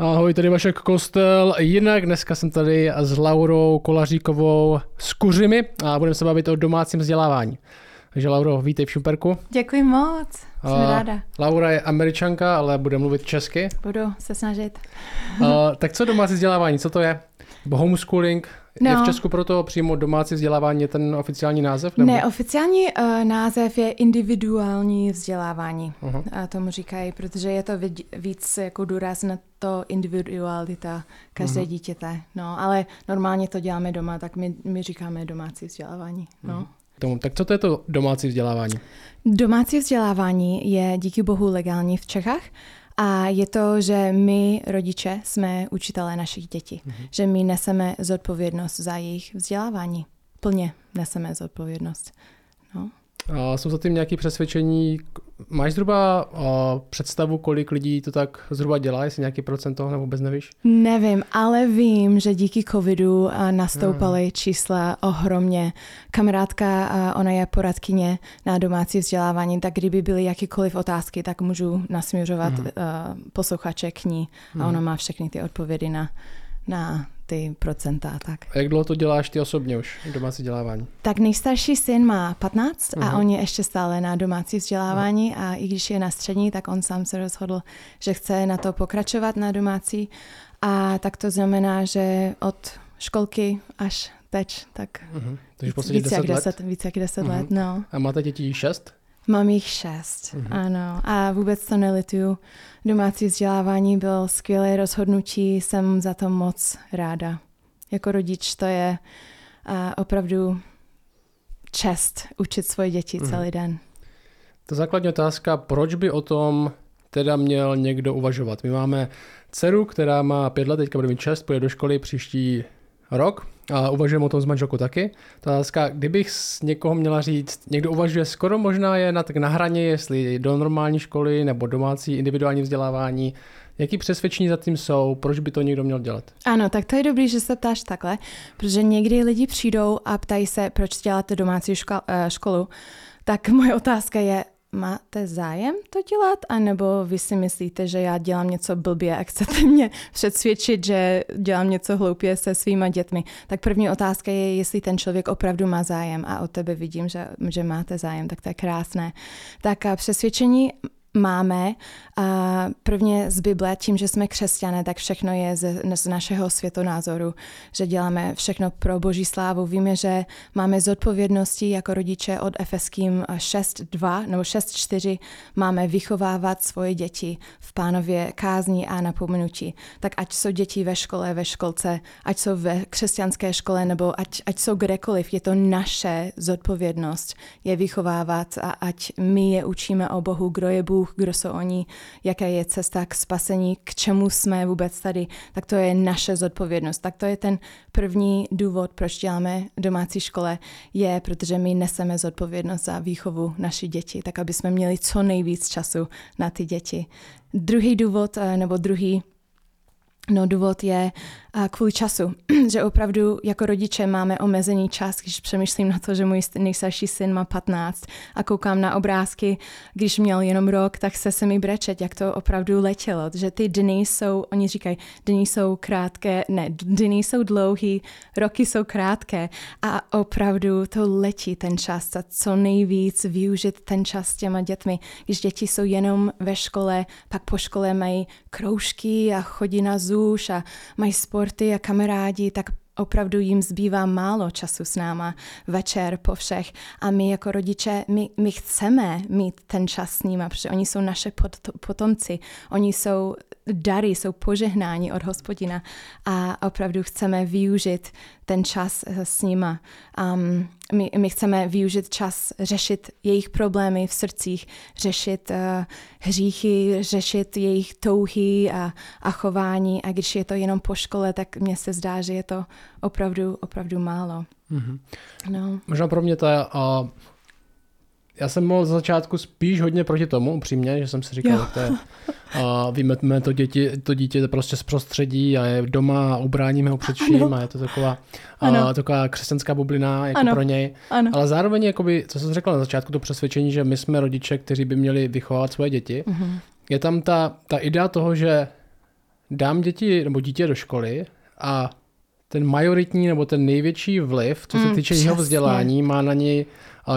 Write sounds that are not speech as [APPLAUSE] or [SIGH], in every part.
Ahoj, tady Vašek Kostel. Jinak dneska jsem tady s Laurou Kolaříkovou z Kuřimi a budeme se bavit o domácím vzdělávání. Takže Lauro, vítej v Šumperku. Děkuji moc, jsem a ráda. Laura je američanka, ale bude mluvit česky. Budu se snažit. A, tak co domácí vzdělávání, co to je? Homeschooling, No. Je v Česku proto přímo domácí vzdělávání je ten oficiální název? Nebo? Ne, oficiální uh, název je individuální vzdělávání. Uh-huh. A tomu říkají, protože je to víc jako důraz na to individualita každé uh-huh. dítěte. No, ale normálně to děláme doma, tak my, my říkáme domácí vzdělávání. No. Uh-huh. Tomu. Tak co to je to domácí vzdělávání? Domácí vzdělávání je díky bohu legální v Čechách. A je to, že my, rodiče, jsme učitelé našich dětí. Mm-hmm. Že my neseme zodpovědnost za jejich vzdělávání. Plně neseme zodpovědnost. No. A jsou za tím nějaké přesvědčení? Máš zhruba představu, kolik lidí to tak zhruba dělá, jestli nějaký procent toho nebo vůbec nevíš? Nevím, ale vím, že díky covidu nastoupaly hmm. čísla ohromně. Kamarádka, ona je poradkyně na domácí vzdělávání, tak kdyby byly jakýkoliv otázky, tak můžu nasměřovat hmm. posluchače k ní a ona má všechny ty odpovědi na, na ty procenta. Tak. A jak dlouho to děláš ty osobně už, domácí vzdělávání? Tak nejstarší syn má 15 uh-huh. a mhm. on je ještě stále na domácí vzdělávání uh-huh. a i když je na střední, tak on sám se rozhodl, že chce na to pokračovat na domácí a tak to znamená, že od školky až teď, tak uh-huh. Takže víc, jak 10, víc jak 10 uh-huh. let. No. A máte děti 6? Mám jich šest, mm-hmm. ano. A vůbec to nelituju. Domácí vzdělávání byl skvělé rozhodnutí, jsem za to moc ráda. Jako rodič to je uh, opravdu čest učit svoje děti mm-hmm. celý den. To základní otázka, proč by o tom teda měl někdo uvažovat? My máme dceru, která má pět let, teďka bude mít šest, půjde do školy příští rok a uvažujeme o tom s manželkou taky. Ta otázka, kdybych s někoho měla říct, někdo uvažuje skoro možná je na, tak na hraně, jestli do normální školy nebo domácí individuální vzdělávání, Jaký přesvědčení za tím jsou? Proč by to někdo měl dělat? Ano, tak to je dobrý, že se ptáš takhle, protože někdy lidi přijdou a ptají se, proč děláte domácí eh, školu. Tak moje otázka je, máte zájem to dělat, anebo vy si myslíte, že já dělám něco blbě a chcete mě přesvědčit, že dělám něco hloupě se svýma dětmi. Tak první otázka je, jestli ten člověk opravdu má zájem a od tebe vidím, že, že máte zájem, tak to je krásné. Tak a přesvědčení máme. A prvně z Bible, tím, že jsme křesťané, tak všechno je z, z našeho světonázoru, že děláme všechno pro boží slávu. Víme, že máme zodpovědnosti jako rodiče od Efeským 6.2 nebo 6.4 máme vychovávat svoje děti v pánově kázní a napomenutí. Tak ať jsou děti ve škole, ve školce, ať jsou ve křesťanské škole nebo ať, ať jsou kdekoliv, je to naše zodpovědnost je vychovávat a ať my je učíme o Bohu, kdo je Bůh, kdo jsou oni, jaká je cesta k spasení, k čemu jsme vůbec tady, tak to je naše zodpovědnost. Tak to je ten první důvod, proč děláme domácí škole, je, protože my neseme zodpovědnost za výchovu naší děti, tak aby jsme měli co nejvíc času na ty děti. Druhý důvod, eh, nebo druhý No důvod je kvůli času, [CLEARS THROAT] že opravdu jako rodiče máme omezený čas, když přemýšlím na to, že můj nejstarší syn má 15 a koukám na obrázky, když měl jenom rok, tak se se mi brečet, jak to opravdu letělo, že ty dny jsou, oni říkají, dny jsou krátké, ne, dny jsou dlouhý, roky jsou krátké a opravdu to letí ten čas a co nejvíc využít ten čas s těma dětmi. Když děti jsou jenom ve škole, pak po škole mají kroužky a chodí na ZUŠ a mají sport sporty a kamarádi, tak opravdu jim zbývá málo času s náma večer po všech. A my jako rodiče, my, my chceme mít ten čas s nimi, protože oni jsou naše pot, potomci, oni jsou dary, jsou požehnání od hospodina a opravdu chceme využít ten čas eh, s nima. Um, my, my chceme využít čas řešit jejich problémy v srdcích, řešit uh, hříchy, řešit jejich touhy a, a chování a když je to jenom po škole, tak mně se zdá, že je to opravdu, opravdu málo. Mm-hmm. No. Možná pro mě to je uh, já jsem byl za začátku spíš hodně proti tomu, upřímně, že jsem si říkal, že to je, a vymetme to, děti, to dítě prostě z prostředí a je doma a ubráníme ho před vším a je to taková, a, taková křesťanská bublina jako ano. pro něj. Ano. Ale zároveň, jakoby, co jsem řekl na začátku, to přesvědčení, že my jsme rodiče, kteří by měli vychovávat svoje děti, uh-huh. je tam ta, ta idea toho, že dám děti nebo dítě do školy a ten majoritní nebo ten největší vliv, co se Mm, týče jeho přesně. vzdělání, má na něj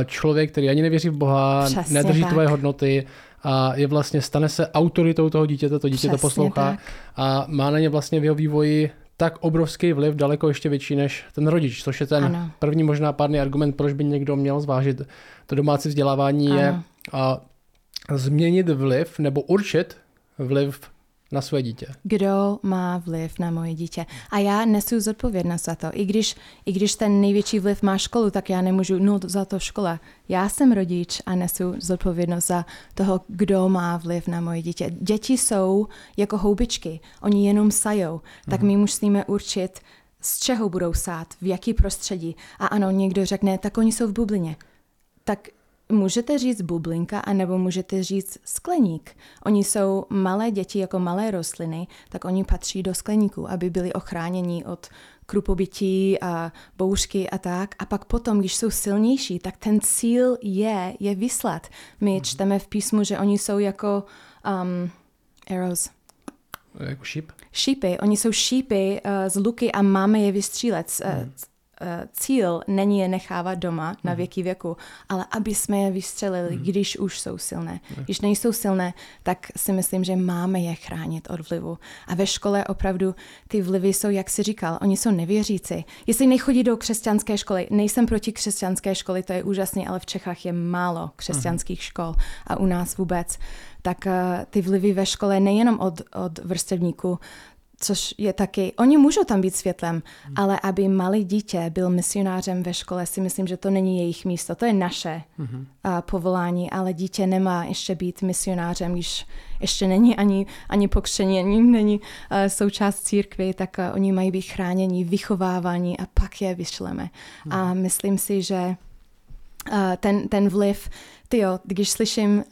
člověk, který ani nevěří v Boha, Přesně nedrží tak. tvoje hodnoty a je vlastně, stane se autoritou toho dítěte, to dítě to Přesně poslouchá tak. a má na ně vlastně v jeho vývoji tak obrovský vliv, daleko ještě větší než ten rodič, což je ten Ano. první možná pádný argument, proč by někdo měl zvážit to domácí vzdělávání je Ano. a změnit vliv nebo určit vliv na své dítě. kdo má vliv na moje dítě. A já nesu zodpovědnost za to. I když, I když ten největší vliv má školu, tak já nemůžu, no za to škola. Já jsem rodič a nesu zodpovědnost za toho, kdo má vliv na moje dítě. Děti jsou jako houbičky, oni jenom sajou, tak my musíme určit, z čeho budou sát, v jaký prostředí. A ano, někdo řekne, tak oni jsou v bublině. Tak můžete říct bublinka, anebo můžete říct skleník. Oni jsou malé děti jako malé rostliny, tak oni patří do skleníku, aby byli ochráněni od krupobytí a bouřky a tak. A pak potom, když jsou silnější, tak ten cíl je, je vyslat. My čteme v písmu, že oni jsou jako um, arrows, Jako šíp. šípy. Oni jsou šípy uh, z luky a máme je vystřílet. Uh, cíl není je nechávat doma na věky věku, ale aby jsme je vystřelili, když už jsou silné. Když nejsou silné, tak si myslím, že máme je chránit od vlivu. A ve škole opravdu ty vlivy jsou, jak si říkal, oni jsou nevěřící. Jestli nechodí do křesťanské školy, nejsem proti křesťanské školy, to je úžasné, ale v Čechách je málo křesťanských škol a u nás vůbec. Tak uh, ty vlivy ve škole nejenom od, od vrstevníků, což je taky, oni můžou tam být světlem, ale aby malý dítě byl misionářem ve škole, si myslím, že to není jejich místo, to je naše uh, povolání, ale dítě nemá ještě být misionářem, když ještě není ani, ani pokřtění, ani není uh, součást církvy, tak uh, oni mají být chráněni, vychovávaní a pak je vyšleme. A myslím si, že uh, ten, ten vliv, tyjo, když slyším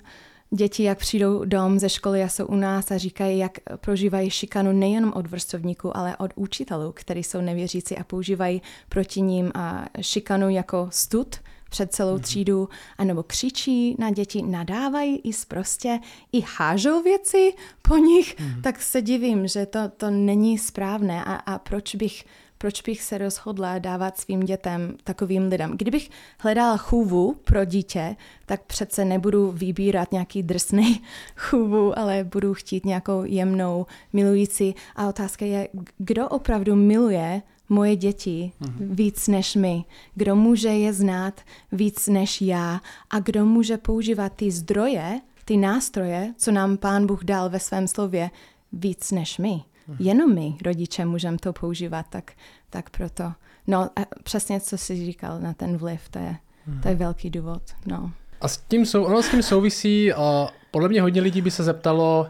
děti, jak přijdou dom ze školy a jsou u nás a říkají, jak prožívají šikanu nejenom od vrstovníků, ale od učitelů, kteří jsou nevěřící a používají proti ním a šikanu jako stud před celou Mhm. třídu, anebo křičí na děti, nadávají i prostě, i hážou věci po nich, Mhm. tak se divím, že to, to není správné a, a proč bych proč bych se rozhodla dávat svým dětem takovým lidem. Kdybych hledala chůvu pro dítě, tak přece nebudu vybírat nějaký drsný [LAUGHS] chůvu, ale budu chtít nějakou jemnou, milující. A otázka je, kdo opravdu miluje moje děti víc než my, kdo může je znát víc než já a kdo může používat ty zdroje, ty nástroje, co nám Pán Bůh dal ve svém slově, víc než my. Jenom my, rodiče, můžeme to používat, tak, tak proto. No a přesně, co jsi říkal na ten vliv, to je, to je velký důvod. No. A s tím, sou, ono s tím souvisí, a podle mě hodně lidí by se zeptalo,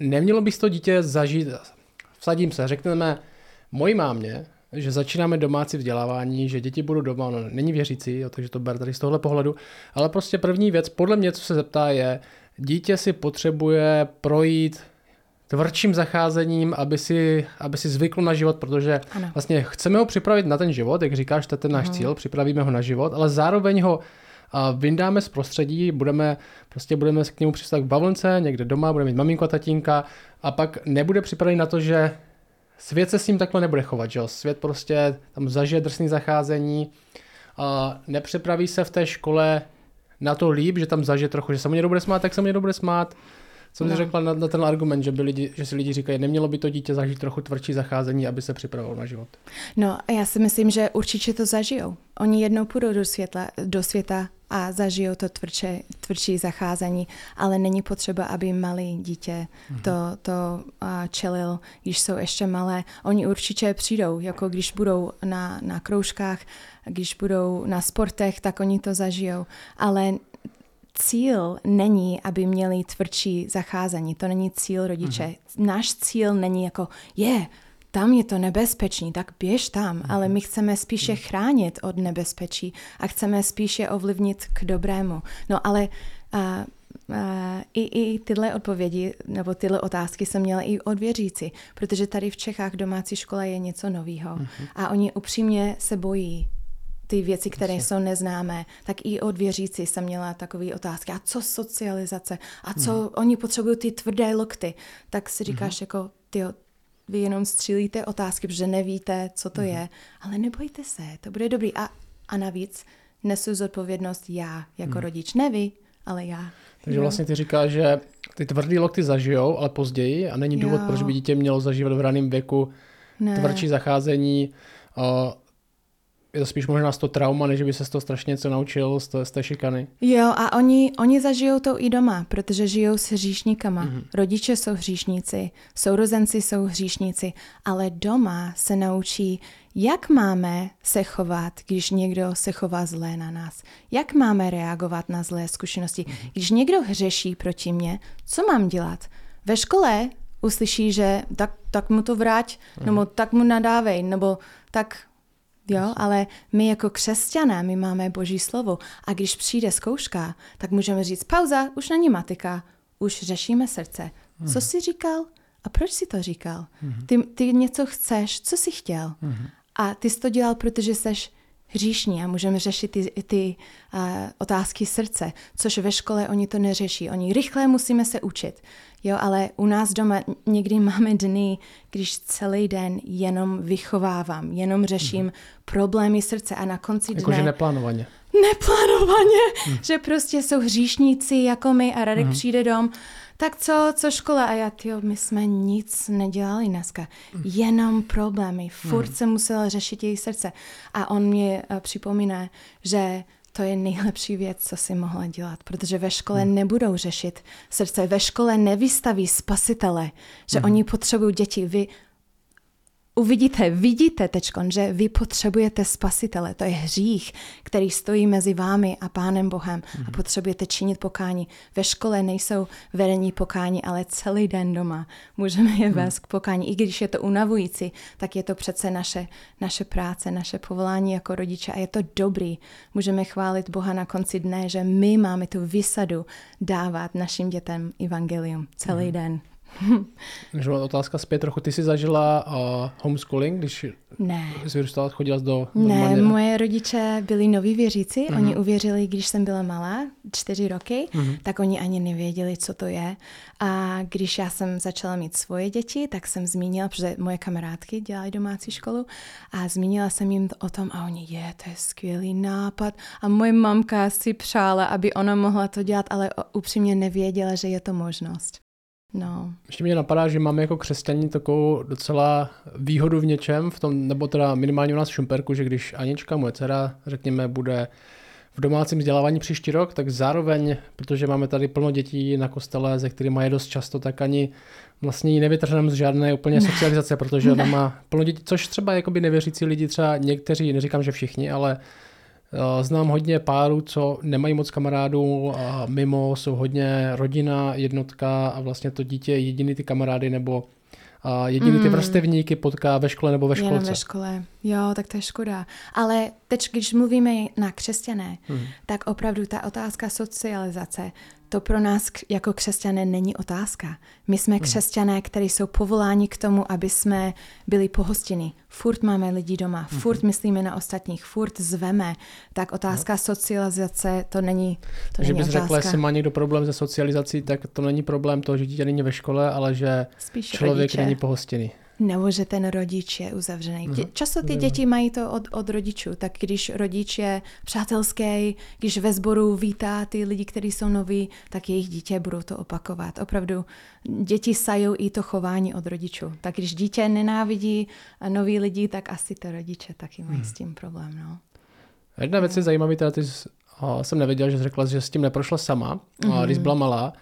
nemělo bys to dítě zažít, vsadím se, řekneme mojí mámě, že začínáme domácí vzdělávání, že děti budou doma, ono není věřící, jo, takže to ber tady z tohle pohledu, ale prostě první věc, podle mě, co se zeptá, je, dítě si potřebuje projít tvrdším zacházením, aby si, aby si zvykl na život, protože Ano. vlastně chceme ho připravit na ten život, jak říkáš, to je ten náš cíl, připravíme ho na život, ale zároveň ho vyndáme z prostředí, budeme, prostě budeme k němu přistat k bavlnce, někde doma, bude mít maminku a tatínka a pak nebude připravený na to, že svět se s ním takhle nebude chovat, že jo? Svět prostě tam zažije drsný zacházení a nepřipraví se v té škole na to líp, že tam zažije trochu, že se mu někdo bude smát, tak se mu někdo bude smát. Co jsi No. řekla na, na, ten argument, že, by lidi, že si lidi říkají, nemělo by to dítě zažít trochu tvrdší zacházení, aby se připravilo na život. No, já si myslím, že určitě to zažijou. Oni jednou půjdou do, světla, do světa a zažijou to tvrdše, tvrdší zacházení, ale není potřeba, aby malý dítě to, to a, čelil, když jsou ještě malé. Oni určitě přijdou, jako když budou na, na kroužkách, když budou na sportech, tak oni to zažijou. Ale cíl není, aby měli tvrdší zacházení. To není cíl rodiče. Mm-hmm. Náš cíl není jako, je, tam je to nebezpečný, tak běž tam, mm-hmm. ale my chceme spíše chránit od nebezpečí a chceme spíše ovlivnit k dobrému. No ale uh, uh, i, i tyhle odpovědi nebo tyhle otázky jsem měla i od věřící, protože tady v Čechách domácí škola je něco nového mm-hmm. a oni upřímně se bojí ty věci, které jsou neznámé, tak i od věřící jsem měla takové otázky. A co socializace? A co mm. oni potřebují ty tvrdé lokty? Tak si říkáš mm. jako, ty, vy jenom střílíte otázky, protože nevíte, co to mm. je, ale nebojte se, to bude dobrý. A, a navíc nesu zodpovědnost já jako mm. rodič, ne vy, ale já. Takže jo. vlastně ty říkáš, že ty tvrdý lokty zažijou, ale později a není důvod, jo. proč by dítě mělo zažívat v raném věku ne. tvrdší zacházení. Je to spíš možná z toho trauma, než by se z toho strašně něco naučil, z, z té šikany. Jo, a oni, oni zažijou to i doma, protože žijou s hříšníkama. Mm-hmm. Rodiče jsou hříšníci, sourozenci jsou hříšníci, ale doma se naučí, jak máme se chovat, když někdo se chová zlé na nás. Jak máme reagovat na zlé zkušenosti. Mm-hmm. Když někdo hřeší proti mně, co mám dělat? Ve škole uslyší, že tak, tak mu to vrať, mm. nebo tak mu nadávej, nebo tak, jo, ale my jako křesťané, my máme boží slovo a když přijde zkouška, tak můžeme říct pauza, už není matika, už řešíme srdce. Mm. Co jsi říkal? A proč jsi to říkal? Mm. Ty, ty něco chceš, co jsi chtěl? Mm. A ty jsi to dělal, protože jsi hříšní a můžeme řešit ty, ty uh, otázky srdce, což ve škole oni to neřeší. Oni rychle musíme se učit. Jo, ale u nás doma někdy máme dny, když celý den jenom vychovávám, jenom řeším mm-hmm. problémy srdce a na konci dne... Jakože neplánovaně. Neplánovaně, mm. že prostě jsou hříšníci jako my a Radek mm. přijde dom tak co, co škola? A já, tyjo, my jsme nic nedělali dneska. Jenom problémy. Furt mm. se musela řešit její srdce. A on mě uh, připomíná, že to je nejlepší věc, co si mohla dělat, protože ve škole hmm. nebudou řešit srdce, ve škole nevystaví spasitele, že hmm. oni potřebují děti. Vy uvidíte, vidíte teď, že vy potřebujete spasitele. To je hřích, který stojí mezi vámi a Pánem Bohem mm. a mhm. potřebujete činit pokání. Ve škole nejsou vedení pokání, ale celý den doma můžeme je mhm. vést mm. k pokání. I když je to unavující, tak je to přece naše, naše práce, naše povolání jako rodiče a je to dobrý. Můžeme chválit Boha na konci dne, že my máme tu vysadu dávat našim dětem evangelium celý mm. den. [LAUGHS] Že otázka zpět trochu. Ty jsi zažila uh, homeschooling, když ne. jsi vyrůstala, chodila do... Ne, moje rodiče byli noví věříci. Uh-huh. Oni uvěřili, když jsem byla malá, čtyři roky, uh-huh. tak oni ani nevěděli, co to je. A když já jsem začala mít svoje děti, tak jsem zmínila, protože moje kamarádky dělají domácí školu, a zmínila jsem jim o tom a oni, je, to je skvělý nápad. A moje mamka si přála, aby ona mohla to dělat, ale upřímně nevěděla, že je to možnost. No. Ještě mě napadá, že máme jako křesťaní takovou docela výhodu v něčem, v tom, nebo teda minimálně u nás v Šumperku, že když Anička, moje dcera, řekněme, bude v domácím vzdělávání příští rok, tak zároveň, protože máme tady plno dětí na kostele, ze kterými je dost často, tak ani vlastně ji nevytrhneme z žádné úplně socializace, protože ne. ona má plno dětí, což třeba jakoby nevěřící lidi, třeba někteří, neříkám, že všichni, ale znám hodně párů, co nemají moc kamarádů a mimo jsou hodně rodina, jednotka a vlastně to dítě je jediný ty kamarády nebo a jediný ty mm. vrstevníky potká ve škole nebo ve školce. Jenom ve škole. Jo, tak to je škoda. Ale teď, když mluvíme na křesťané, mm. tak opravdu ta otázka socializace, to pro nás jako křesťané není otázka. My jsme hmm. křesťané, kteří jsou povoláni k tomu, aby jsme byli pohostěni. Furt máme lidi doma, hmm. furt myslíme na ostatních, furt zveme. Tak otázka no. socializace, to není to Že není bys řekla, jestli má někdo problém se socializací, tak to není problém toho, že dítě není ve škole, ale že Spíš člověk rodiče. není pohostěný. Nebo že ten rodič je uzavřený. Dě- často ty děti mají to od, od rodičů, tak když rodič je přátelský, když ve sboru vítá ty lidi, kteří jsou noví, tak jejich dítě budou to opakovat. Opravdu děti sajou i to chování od rodičů. Tak když dítě nenávidí noví lidi, tak asi to rodiče taky mají hmm. s tím problém. No. Jedna věc je zajímavý, teda ty jsi, jsem nevěděl, že jsi řekla, že s tím neprošla sama, mm-hmm. když byla malá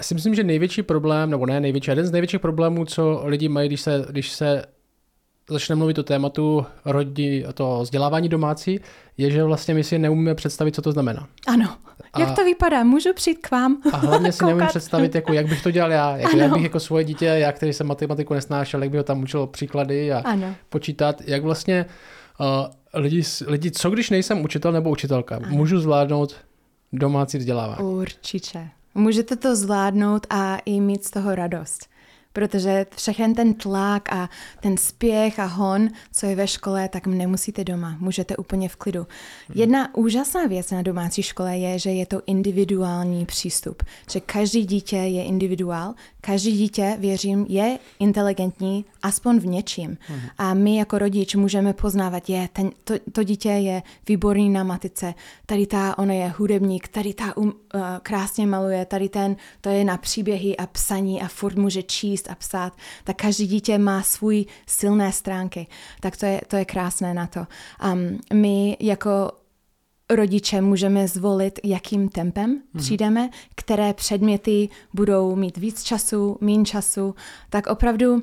si myslím, že největší problém, nebo ne největší, jeden z největších problémů, co lidi mají, když se, když se začne mluvit o tématu rodí, to vzdělávání domácí, je, že vlastně my si neumíme představit, co to znamená. Ano. A, jak to vypadá? Můžu přijít k vám? A hlavně si neumím představit, jako, jak bych to dělal já. Jako, jak bych jako svoje dítě, já, který jsem matematiku nesnášel, jak bych ho tam učil příklady a ano. počítat. Jak vlastně uh, lidi, lidi, co když nejsem učitel nebo učitelka, ano. můžu zvládnout domácí vzdělávání? Určitě. Můžete to zvládnout a i mít z toho radost. Protože všechen ten tlak a ten spěch a hon, co je ve škole, tak nemusíte doma. Můžete úplně v klidu. Jedna úžasná věc na domácí škole je, že je to individuální přístup. Že každý dítě je individuál, každý dítě, věřím, je inteligentní aspoň v něčím. Mm. A my jako rodič můžeme poznávat, je, ten, to, to dítě je výborný na matice, tady ta, ona je hudebník, tady ta um, uh, krásně maluje, tady ten, to je na příběhy a psaní a furt může číst a psát. Tak každý dítě má svůj silné stránky. Tak to je, to je krásné na to. Um, my jako rodiče můžeme zvolit, jakým tempem mm-hmm. přijdeme, které předměty budou mít víc času, méně času, tak opravdu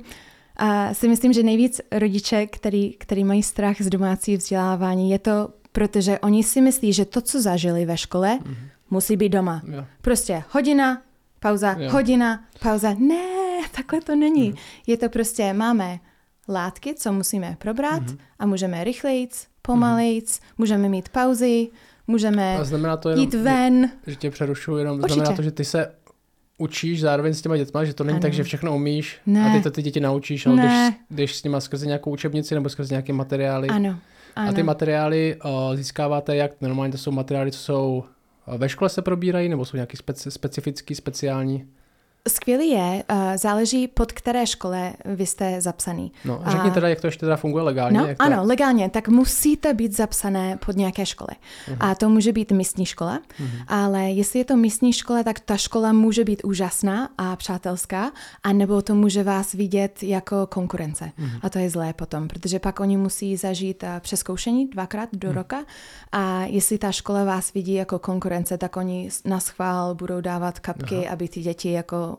a si myslím, že nejvíc rodiče, který, který mají strach z domácí vzdělávání, je to, protože oni si myslí, že to, co zažili ve škole, mm-hmm. musí být doma. Yeah. Prostě hodina, pauza, yeah. hodina, pauza. Ne, takhle to není. Mm-hmm. Je to prostě, máme látky, co musíme probrat mm-hmm. a můžeme rychlejc, pomalejc, mm-hmm. můžeme mít pauzy, můžeme a znamená to jenom, jít ven. Že, že tě přerušu, jenom Určitě. znamená to, že ty se učíš zároveň s těma dětma, že to není ano. tak, že všechno umíš ne. a ty to ty děti naučíš, ale když, když s nima skrze nějakou učebnici nebo skrze nějaké materiály. Ano. ano. A ty materiály o, získáváte jak? Normálně to jsou materiály, co jsou ve škole se probírají, nebo jsou nějaký speci, specifický, speciální? Skvělý je, uh, záleží pod které škole vy jste zapsaný. No, řekni uh, teda, jak to ještě teda funguje legálně. No, jak to... ano, legálně, tak musíte být zapsané pod nějaké škole. Uh-huh. A to může být místní škola, uh-huh. ale jestli je to místní škola, tak ta škola může být úžasná a přátelská, anebo to může vás vidět jako konkurence. Uh-huh. A to je zlé potom, protože pak oni musí zažít uh, přeskoušení dvakrát do uh-huh. roka a jestli ta škola vás vidí jako konkurence, tak oni na schvál budou dávat kapky, uh-huh. aby ty děti jako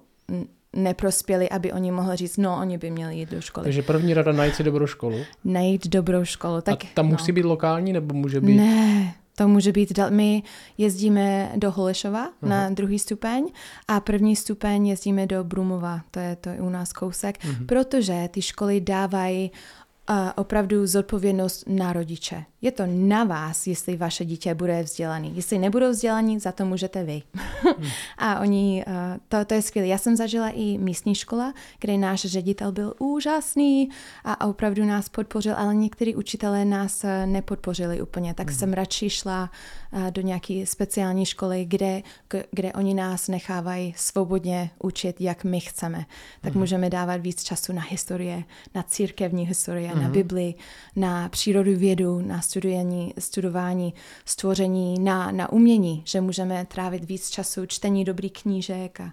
neprospěli, aby oni mohli říct, no, oni by měli jít do školy. Takže první rada najít si dobrou školu. Najít dobrou školu. Tak, A tam no. musí být lokální, nebo může být? Ne, to může být, my jezdíme do Holešova Aha. na druhý stupeň a první stupeň jezdíme do Brumova, to je to je u nás kousek, uh-huh. protože ty školy dávají uh, opravdu zodpovědnost na rodiče. Je to na vás, jestli vaše dítě bude vzdělaný. Jestli nebudou vzdělaní, za to můžete vy. hmm. [LAUGHS] A oni, uh, to, to je skvělé. Já jsem zažila i místní škola, kde náš ředitel byl úžasný a opravdu nás podpořil, ale někteří učitelé nás uh, nepodpořili úplně, tak hmm. jsem radši šla uh, do nějaké speciální školy, kde, kde oni nás nechávají svobodně učit, jak my chceme. Tak hmm. můžeme dávat víc času na historie, na církevní historie, hmm. na Bibli, na přírodu vědu, na studování, studování stvoření, na, na umění, že můžeme trávit víc času čtení dobrých knížek a,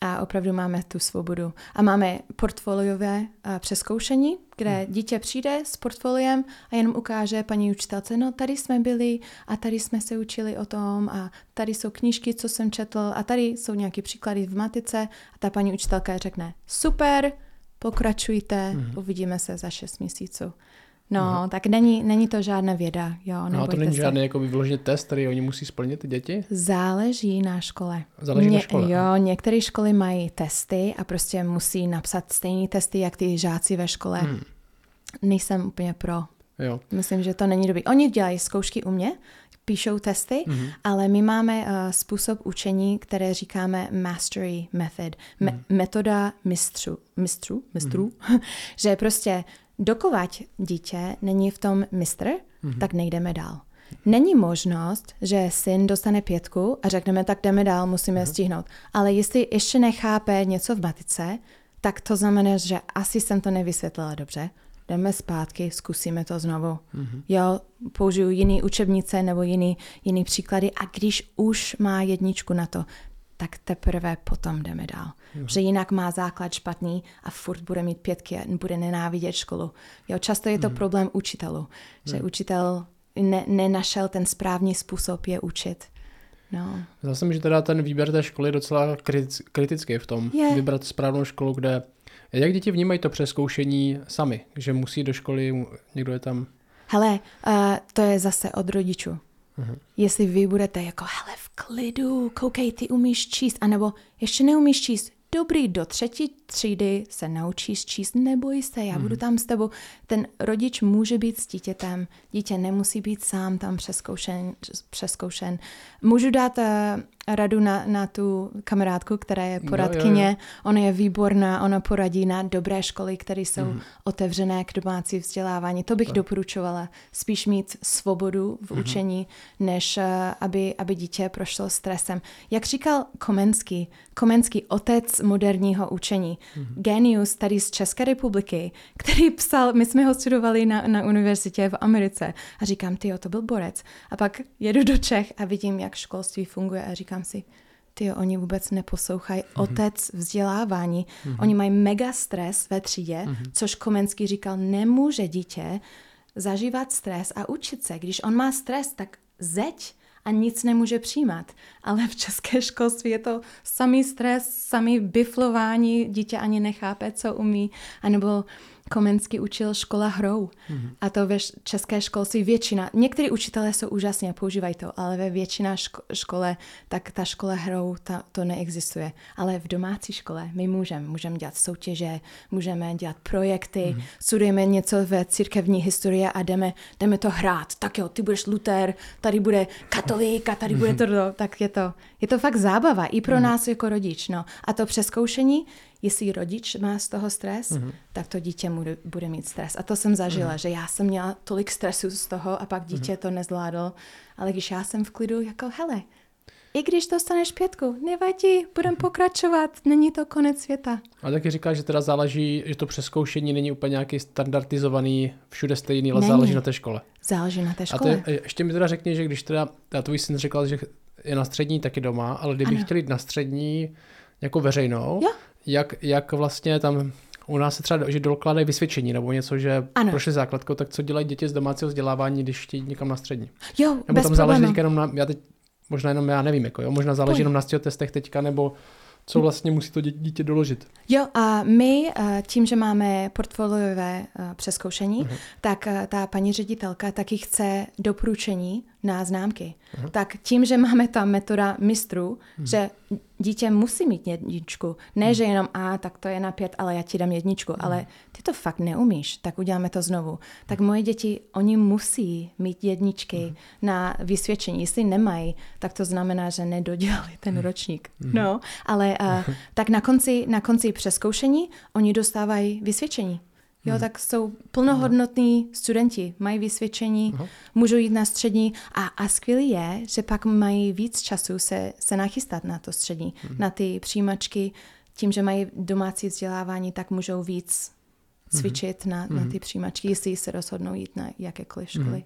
a opravdu máme tu svobodu. A máme portfoliové přeskoušení, kde hmm. dítě přijde s portfoliem a jenom ukáže paní učitelce, no tady jsme byli a tady jsme se učili o tom a tady jsou knížky, co jsem četl a tady jsou nějaké příklady v matice a ta paní učitelka řekne, super, pokračujte, hmm. uvidíme se za šest měsíců. No, Aha. tak není, není to žádná věda, jo, No a to není se. žádný jako vyvložený test, který oni musí splnit, ty děti? Záleží na škole. Záleží Ně, na škole. Jo, některé školy mají testy a prostě musí napsat stejné testy, jak ty žáci ve škole. Hmm. Nejsem úplně pro. Jo. Myslím, že to není dobrý. Oni dělají zkoušky u mě, píšou testy, mm-hmm. ale my máme uh, způsob učení, které říkáme mastery method, me- mm-hmm. metoda mistru, mistru, mistru, mm-hmm. [LAUGHS] že prostě dokovať dítě není v tom mistr, mm-hmm. tak nejdeme dál. Není možnost, že syn dostane pětku a řekneme, tak jdeme dál, musíme mm-hmm. stihnout. Ale jestli ještě nechápe něco v matice, tak to znamená, že asi jsem to nevysvětlila dobře. Jdeme zpátky, zkusíme to znovu. Mm-hmm. Jo, použiju jiný učebnice nebo jiný, jiný příklady a když už má jedničku na to, tak teprve potom jdeme dál. Jo. Že jinak má základ špatný a furt bude mít pětky a bude nenávidět školu. Jo, často je to hmm. problém učitelů, že hmm. učitel ne, nenašel ten správný způsob je učit. No. Zase mi, že teda ten výběr té školy je docela kritický v tom. Je. Vybrat správnou školu, kde... Jak děti vnímají to přeskoušení sami? Že musí do školy, někdo je tam... Hele, uh, to je zase od rodičů. Uh-huh. Jestli vy budete jako, hele, v klidu, koukej, ty umíš číst, anebo ještě neumíš číst, dobrý, do třetí třídy se naučíš číst, neboj se, já mm. budu mhm. tam s tebou. Ten rodič může být s dítětem, dítě nemusí být sám tam přeskoušen. přeskoušen. Můžu dát uh, radu na, na tu kamarádku, která je poradkyně. Jo, jo, jo. Ona je výborná, ona poradí na dobré školy, které jsou mm. otevřené k domácí vzdělávání. To bych tak. doporučovala. Spíš mít svobodu v mm. učení, než uh, aby, aby dítě prošlo stresem. Jak říkal Komenský, Komenský otec moderního učení. Mm-hmm. Genius tady z České republiky, který psal, my jsme ho studovali na, na univerzitě v Americe a říkám, ty to byl borec. A pak jedu do Čech a vidím, jak školství funguje a říkám si, ty oni vůbec neposlouchají mm-hmm. otec vzdělávání. Mm-hmm. Oni mají mega stres ve třídě, mm-hmm. což Komenský říkal, nemůže dítě zažívat stres a učit se. Když on má stres, tak zeď a nic nemůže přijímat. Ale v české školství je to samý stres, samý biflování, dítě ani nechápe, co umí, anebo Komenský učil škola hrou. Mm-hmm. A to ve české školství většina, někteří učitelé jsou úžasně, používají to, ale ve většina ško- škole, tak ta škola hrou, ta, to neexistuje. Ale v domácí škole my můžeme, můžeme dělat soutěže, můžeme dělat projekty, mm-hmm. studujeme něco ve církevní historii a jdeme, jdeme to hrát. Tak jo, ty budeš Luther, tady bude katolík a tady bude to, tak je to, je to fakt zábava i pro mm-hmm. nás jako rodič. No. A to přeskoušení, jestli rodič má z toho stres, mm-hmm. tak to dítě bude, bude mít stres. A to jsem zažila, mm-hmm. že já jsem měla tolik stresu z toho a pak dítě mm-hmm. to nezvládlo. Ale když já jsem v klidu, jako hele, i když dostaneš pětku, nevadí, budem mhm. pokračovat, není to konec světa. A taky říká, že teda záleží, že to přeskoušení není úplně nějaký standardizovaný, všude stejný, ale není. záleží na té škole. Záleží na té škole. A to, ještě mi teda řekni, že když teda, já tvůj syn řekl, že je na střední taky doma, ale kdyby chtěl jít na střední jako veřejnou, jo jak, jak vlastně tam u nás se třeba, že dokládají vysvědčení nebo něco, že ano. prošli základkou, tak co dělají děti z domácího vzdělávání, když chtějí někam na střední? Jo, nebo bez tam záleží jenom na, já teď možná jenom já nevím, jako jo, možná záleží Pojď. jenom na testech teďka, nebo co vlastně musí to dítě doložit. Jo, a my eh, tím, že máme portfoliové eh, přeskoušení, uh-huh. tak eh, ta paní ředitelka taky chce doporučení na známky. Uh-huh. Tak tím, že máme tam metoda mistrů, uh-huh. že dítě musí mít jedničku. Ne, hmm. že jenom a, tak to je na pět, ale já ti dám jedničku. Hmm. Ale ty to fakt neumíš, tak uděláme to znovu. Tak hmm. moje děti, oni musí mít jedničky hmm. na vysvědčení. Jestli nemají, tak to znamená, že nedodělali ten hmm. ročník. Hmm. No, ale uh, [LAUGHS] tak na konci, na konci přeskoušení oni dostávají vysvědčení. Jo, hmm. tak jsou plnohodnotní hmm. studenti, mají vysvědčení, hmm. můžou jít na střední a, a skvělý je, že pak mají víc času se, se nachystat na to střední, hmm. na ty přijímačky. Tím, že mají domácí vzdělávání, tak můžou víc cvičit hmm. na, na ty přijímačky, jestli se rozhodnou jít na jakékoliv školy. Hmm.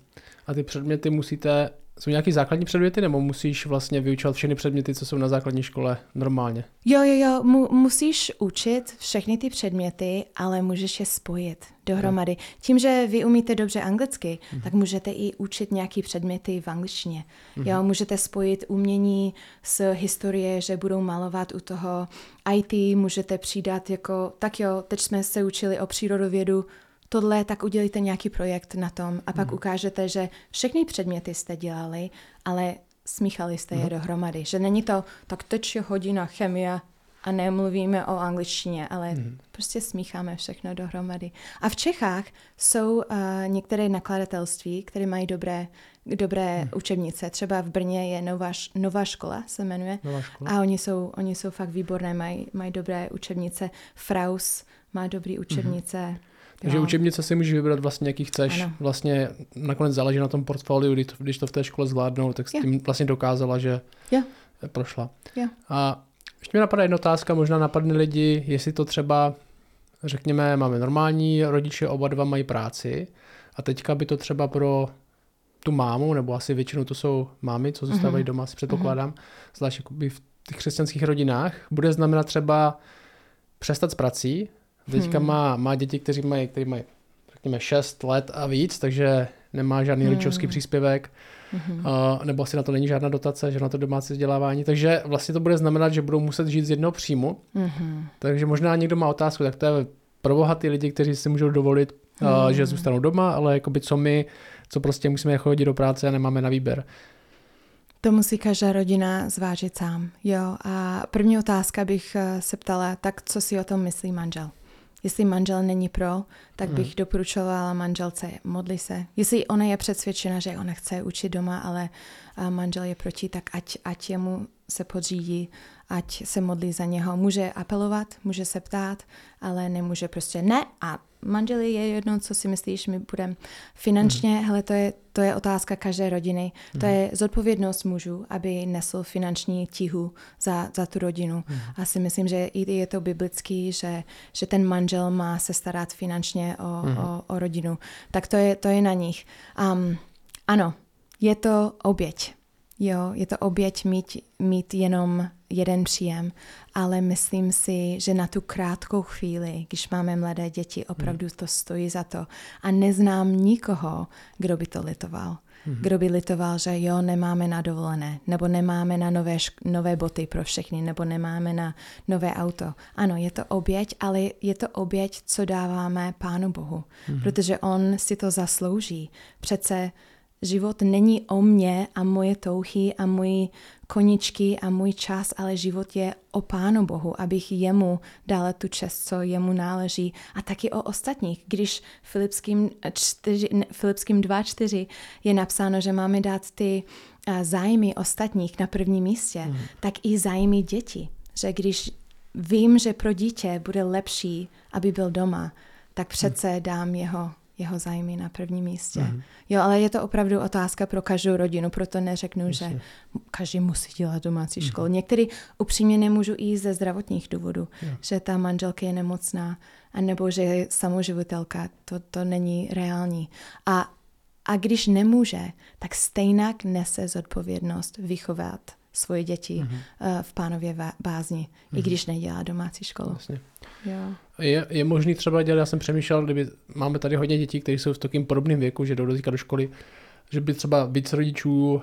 A ty předměty musíte jsou nějaký základní předměty, nebo musíš vlastně vyučovat všechny předměty, co jsou na základní škole normálně? Jo, jo, jo, mu, musíš učit všechny ty předměty, ale můžeš je spojit dohromady. Jo. Tím, že vy umíte dobře anglicky, mm. tak můžete i učit nějaký předměty v angličtině. Mm. Jo, můžete spojit umění s historie, že budou malovat u toho IT, můžete přidat jako, tak jo, teď jsme se učili o přírodovědu, tohle, tak udělíte nějaký projekt na tom a pak mm. ukážete, že všechny předměty jste dělali, ale smíchali jste je mhm. dohromady. Že není to, tak teď je hodina chemie a nemluvíme o angličtině, ale mm. prostě smícháme všechno dohromady. A v Čechách jsou uh, některé nakladatelství, které mají dobré, dobré mm. učebnice. Třeba v Brně je Nová, Nová škola, se jmenuje. Nová škola. A oni jsou, oni jsou fakt výborné, mají, mají dobré učebnice. Fraus má dobré učebnice. Mm. Takže no. učebnice si můžeš vybrat vlastně, jaký chceš. Ano. Vlastně nakonec záleží na tom portfoliu, když to, když to v té škole zvládnou, tak s tím vlastně dokázala, že yeah. prošla. Yeah. A ještě mi napadá jedna otázka, možná napadne lidi, jestli to třeba, řekněme, máme normální rodiče, oba dva mají práci a teďka by to třeba pro tu mámu, nebo asi většinou to jsou mámy, co zůstávají mm-hmm. doma, si předpokládám, mm-hmm. zvlášť v těch křesťanských rodinách, bude znamenat třeba přestat s prací, Teďka hmm. má, má děti, kteří mají, kteří mají řekněme 6 let a víc, takže nemá žádný hmm. rodičovský příspěvek, hmm. uh, nebo asi na to není žádná dotace, že na to domácí vzdělávání. Takže vlastně to bude znamenat, že budou muset žít z jednoho příjmu. Hmm. Takže možná někdo má otázku, tak to je pro bohatý lidi, kteří si můžou dovolit, uh, hmm. že zůstanou doma, ale jakoby co my, co prostě musíme chodit do práce a nemáme na výběr. To musí každá rodina zvážit sám. Jo, a první otázka bych eh, se ptala, tak co si o tom myslí manžel? Jestli manžel není pro, tak bych hmm. doporučovala manželce modli se. Jestli ona je přesvědčena, že ona chce učit doma, ale manžel je proti, tak ať, ať jemu se podřídí, ať se modlí za něho. Může apelovat, může se ptát, ale nemůže prostě ne a manželi je jedno, co si myslíš, my budeme finančně, mm. hele, to je, to je otázka každé rodiny, mm. to je zodpovědnost mužů, aby nesl finanční tíhu za, za tu rodinu. Mm. A si myslím, že i je to biblický, že, že ten manžel má se starat finančně o, mm. o, o rodinu. Tak to je, to je na nich. Um, ano, je to oběť. Jo, je to oběť mít, mít jenom jeden příjem, ale myslím si, že na tu krátkou chvíli, když máme mladé děti, opravdu to stojí za to. A neznám nikoho, kdo by to litoval. Mm-hmm. Kdo by litoval, že jo, nemáme na dovolené, nebo nemáme na nové, šk- nové boty pro všechny, nebo nemáme na nové auto. Ano, je to oběť, ale je to oběť, co dáváme Pánu Bohu, mm-hmm. protože On si to zaslouží. Přece Život není o mě a moje touhy a moji koničky a můj čas, ale život je o Pánu Bohu, abych jemu dala tu čest, co jemu náleží a taky o ostatních. Když Filipským, 4, Filipským 2.4 je napsáno, že máme dát ty zájmy ostatních na prvním místě, mm. tak i zájmy dětí. Že když vím, že pro dítě bude lepší, aby byl doma, tak přece dám jeho jeho zájmy na prvním místě. Mm-hmm. Jo, ale je to opravdu otázka pro každou rodinu, proto neřeknu, Myslím. že každý musí dělat domácí mm-hmm. školu. Některý upřímně nemůžu jít ze zdravotních důvodů, yeah. že ta manželka je nemocná, anebo že je samoživitelka, to, to není reální. A, a když nemůže, tak stejnak nese zodpovědnost vychovat svoje děti mm-hmm. v pánově bázni, mm-hmm. i mhm. když nedělá domácí školu. Vlastně. Jo. Je, je možný třeba dělat, já jsem přemýšlel, kdyby máme tady hodně dětí, které jsou v takým podobném věku, že jdou do školy, že by třeba víc rodičů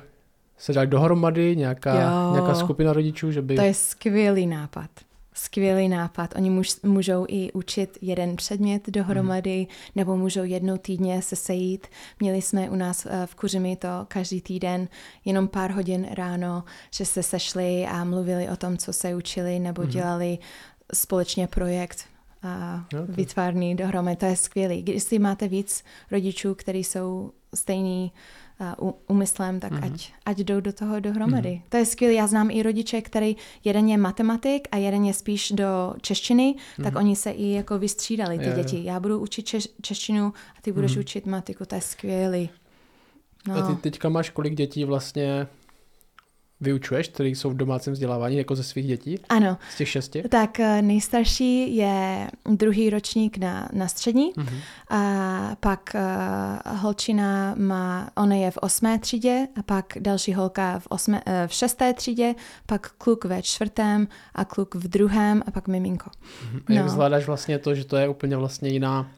se dali dohromady, nějaká, nějaká skupina rodičů, že by... To je skvělý nápad. Skvělý nápad. Oni muž, můžou i učit jeden předmět dohromady, hmm. nebo můžou jednou týdně se sejít. Měli jsme u nás eh, v Kuřimi to každý týden, jenom pár hodin ráno, že se sešli a mluvili o tom, co se učili, nebo hmm. dělali společně projekt a okay. vytvarný dohromady. To je skvělý. Když máte víc rodičů, kteří jsou stejný uh, úmyslem, tak mm-hmm. ať, ať jdou do toho dohromady. Mm-hmm. To je skvělé. Já znám i rodiče, který jeden je matematik a jeden je spíš do češtiny, mm-hmm. tak oni se i jako vystřídali, ty je, děti. Já budu učit češ, češtinu a ty budeš mm-hmm. učit matiku. To je skvělý. No. A ty teďka máš kolik dětí vlastně vyučuješ, který jsou v domácím vzdělávání, jako ze svých dětí? Ano. Z těch šesti? Tak eh, nejstarší je druhý ročník na, na střední uh-huh. a pak uh, holčina má, ona je v osmé třídě a pak další holka v, osmé, uh, v šesté třídě, pak kluk ve čtvrtém a kluk v druhém a pak miminko. Uh-huh. A jak no. zvládáš vlastně to, že to je úplně vlastně jiná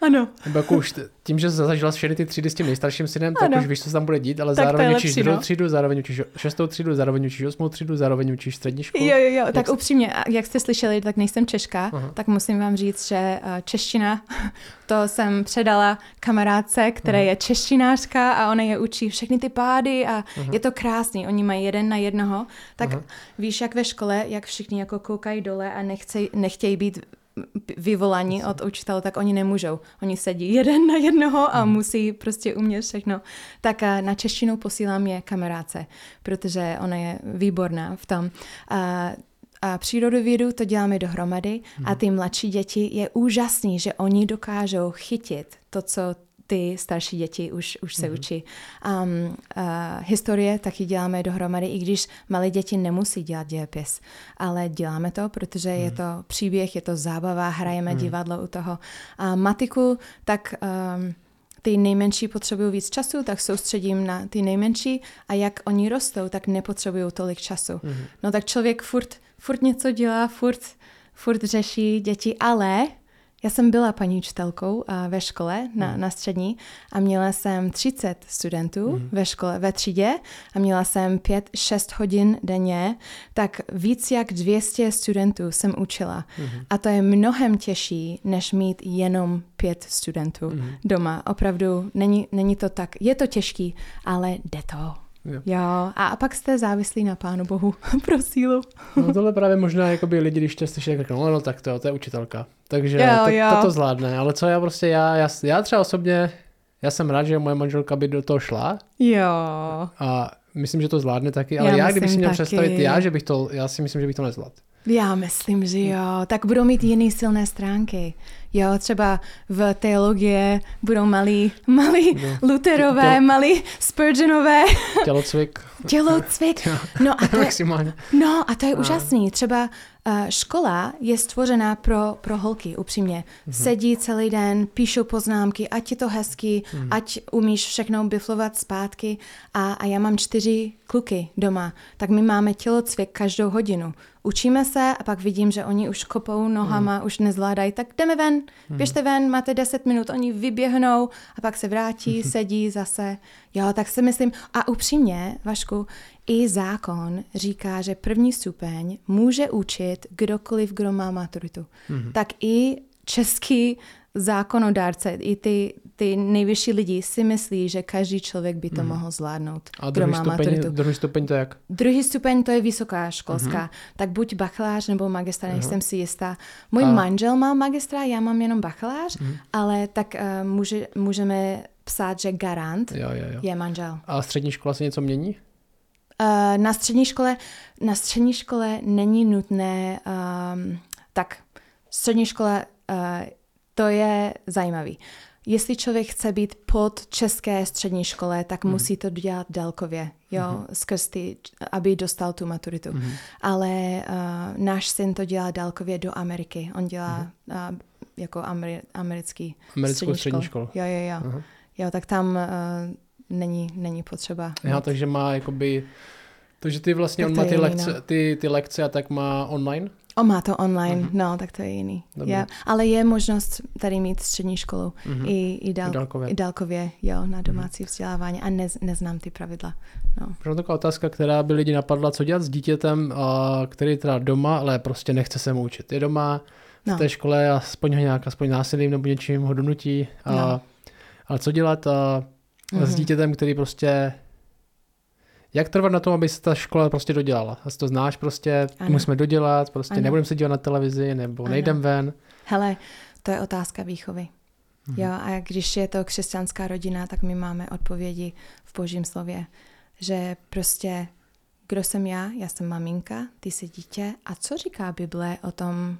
ano. Nebo jako už tím, že zažila všechny ty třídy s tím nejstarším synem, tak ano. už víš, co se tam bude dít, ale tak zároveň učíš druhou no. třídu, zároveň učíš šestou třídu, zároveň učíš osmou třídu, zároveň učíš střední školu. Jo, jo, jo, tak jak upřímně, jak jste slyšeli, tak nejsem Češka, Aha. tak musím vám říct, že eh, čeština, [LAUGHS] to jsem předala kamarádce, která je češtinářka a ona je učí všechny ty pády a Aha. je to krásný, oni mají jeden na jednoho, tak Aha. víš, jak ve škole, jak všichni jako koukají dole a nechcej, nechtějí být vyvolaní od učitelů, tak oni nemůžou. Oni sedí jeden na jednoho a hmm. musí prostě umět všechno. Tak eh, na češtinu posílám je kamarádce, protože ona je výborná v tom. A, a přírodovědu to děláme dohromady a hmm. ty mladší děti je úžasný, že oni dokážou chytit to, co ty starší děti už, už se mm-hmm. učí. Um, uh, historie taky děláme dohromady, i když malé děti nemusí dělat dějepis, ale děláme to, protože mm. je mhm. to příběh, je to zábava, hrajeme mm. divadlo u toho. A matiku, tak... Um, ty nejmenší potřebují víc času, tak soustředím na ty nejmenší a jak oni rostou, tak nepotřebují tolik času. Mm-hmm. No tak člověk furt, furt něco dělá, furt, furt řeší děti, ale já jsem byla paní učitelkou ve škole na, mm. na střední a měla jsem 30 studentů mm. ve škole, ve třídě a měla jsem 5-6 hodin denně, tak víc jak 200 studentů jsem učila. Mm. A to je mnohem těžší, než mít jenom pět studentů mm. doma. Opravdu není, není to tak, je to těžký, ale jde to. Jo. jo. A pak jste závislí na Pánu Bohu [LAUGHS] pro sílu. no tohle právě možná jakoby lidi, když to slyší, tak řeknou, no, no tak to, to je učitelka. Takže jo, to, jo. to, to zvládne. Ale co já prostě, já, já, já třeba osobně, já jsem rád, že moje manželka by do toho šla. Jo. A myslím, že to zvládne taky, ale Já já, kdybych si měl taky. představit já, že bych to, já si myslím, že bych to nezvládl. Já myslím, že jo. Tak budou mít jiné silné stránky. Jo, třeba v teologie budou malí, malí No. Luterové, To- malí Spurgeonové, Tělocvik tělocvik. [LAUGHS] [LAUGHS] No a to je. No a to je úžasný. Třeba uh, škola je stvořená pro, pro holky, upřímně. Sedí celý den, píšou poznámky, ať je to hezký, ať umíš všechno biflovat zpátky. A, a já mám čtyři kluky doma, tak my máme tělocvik každou hodinu. Učíme se a pak vidím, že oni už kopou nohama, už nezvládají, tak jdeme ven, běžte ven, máte 10 minut, oni vyběhnou a pak se vrátí, [LAUGHS] sedí zase. Jo, tak si myslím, a upřímně, Vašku, i zákon říká, že první stupeň může učit kdokoliv, kdo má maturitu. Mm-hmm. Tak i český zákonodárce, i ty, ty nejvyšší lidi si myslí, že každý člověk by to mm. mohl zvládnout, A kdo druhý má stupeň, maturitu. druhý stupeň to jak? Druhý stupeň to je vysoká školská, mm-hmm. tak buď bakalář nebo magistra, nejsem si jistá. Můj A- manžel má magistra, já mám jenom bakalář, mm-hmm. ale tak uh, může, můžeme psát, že garant Jo, jo, jo. je manžel. A střední škola se něco mění? Uh, na střední škole, na střední škole není nutné, um, tak střední škole, uh, to je zajímavý. Jestli člověk chce být pod české střední škole, tak mm. musí to dělat dálkově, jo, mm. skrz ty, aby dostal tu maturitu. Mm. Ale uh, náš syn to dělá dálkově do Ameriky. On dělá mm. uh, jako ameri- americký Americkou střední školu. Jo, jo, jo. Aha. Jo, tak tam uh, není, není potřeba. Já, takže má jakoby... Takže ty vlastně, Tak on má je ty jiný, lekce, no. ty, ty lekce a tak má online? On má to online, mm-hmm. no, tak to je jiný. Dobrý. Jo. Ale je možnost tady mít střední školu mm-hmm. i, i, dál, I dálkově. i dálkově, jo, na domácí mm-hmm. vzdělávání a nez, neznám ty pravidla. No. Možná taková otázka, která by lidi napadla, co dělat s dítětem, a který je teda doma, ale prostě nechce se mu učit. Je doma v No. té škole aspoň ho nějak aspoň násilím nebo něčím ho donutí. A, No. Ale co dělat a, mm-hmm. s dítětem, který prostě jak trvat na tom, aby se ta škola prostě dodělala? Asi to znáš prostě, Ano. musíme dodělat, prostě Ano. nebudeme se dívat na televizi, nebo Ano. nejdem ven. Hele, to je otázka výchovy. Mhm. Mm-hmm. Jo, a když je to křesťanská rodina, tak my máme odpovědi v božím slově, že prostě, kdo jsem já? Já jsem maminka, ty jsi dítě. A co říká Bible o tom,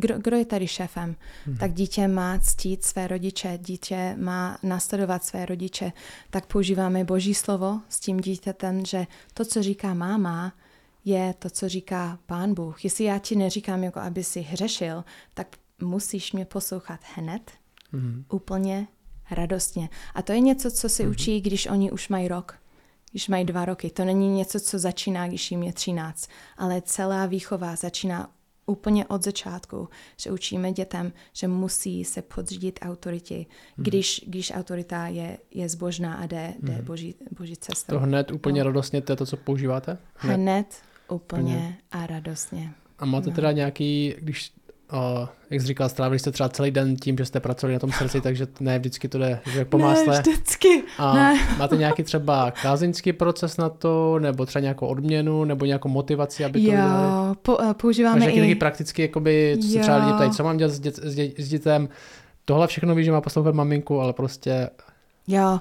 kdo, kdo je tady šéfem? Mm-hmm. Tak dítě má ctít své rodiče, dítě má nasledovat své rodiče. Tak používáme boží slovo s tím dítětem, že to, co říká máma, je to, co říká pán Bůh. Jestli já ti neříkám, jako aby si hřešil, tak musíš mě poslouchat hned, Mhm. úplně radostně. A to je něco, co si učí, když oni už mají rok, když mají dva roky. To není něco, co začíná, když jim je 13, ale celá výchova začíná úplně od začátku, že učíme dětem, že musí se podřídit autoritě, když, když autorita je, je zbožná a jde, jde boží, boží cestou. To hned úplně No. radostně, to je to, co používáte? Hned. Hned, úplně a radostně. A máte teda nějaký, když, uh, jak jsi říkal, strávili jste třeba celý den tím, že jste pracovali na tom srdci, takže ne vždycky to jde že po másle. Ne, vždycky. A Ne. máte nějaký třeba kázeňský proces na to, nebo třeba nějakou odměnu, nebo nějakou motivaci, aby to Jo, udělali? po, eh, používáme nějaký taky i... prakticky, jakoby, co se třeba lidi ptají, co mám dělat s, dět, s, dě, s dětem, tohle všechno ví, že má poslouchat maminku, ale prostě Jo,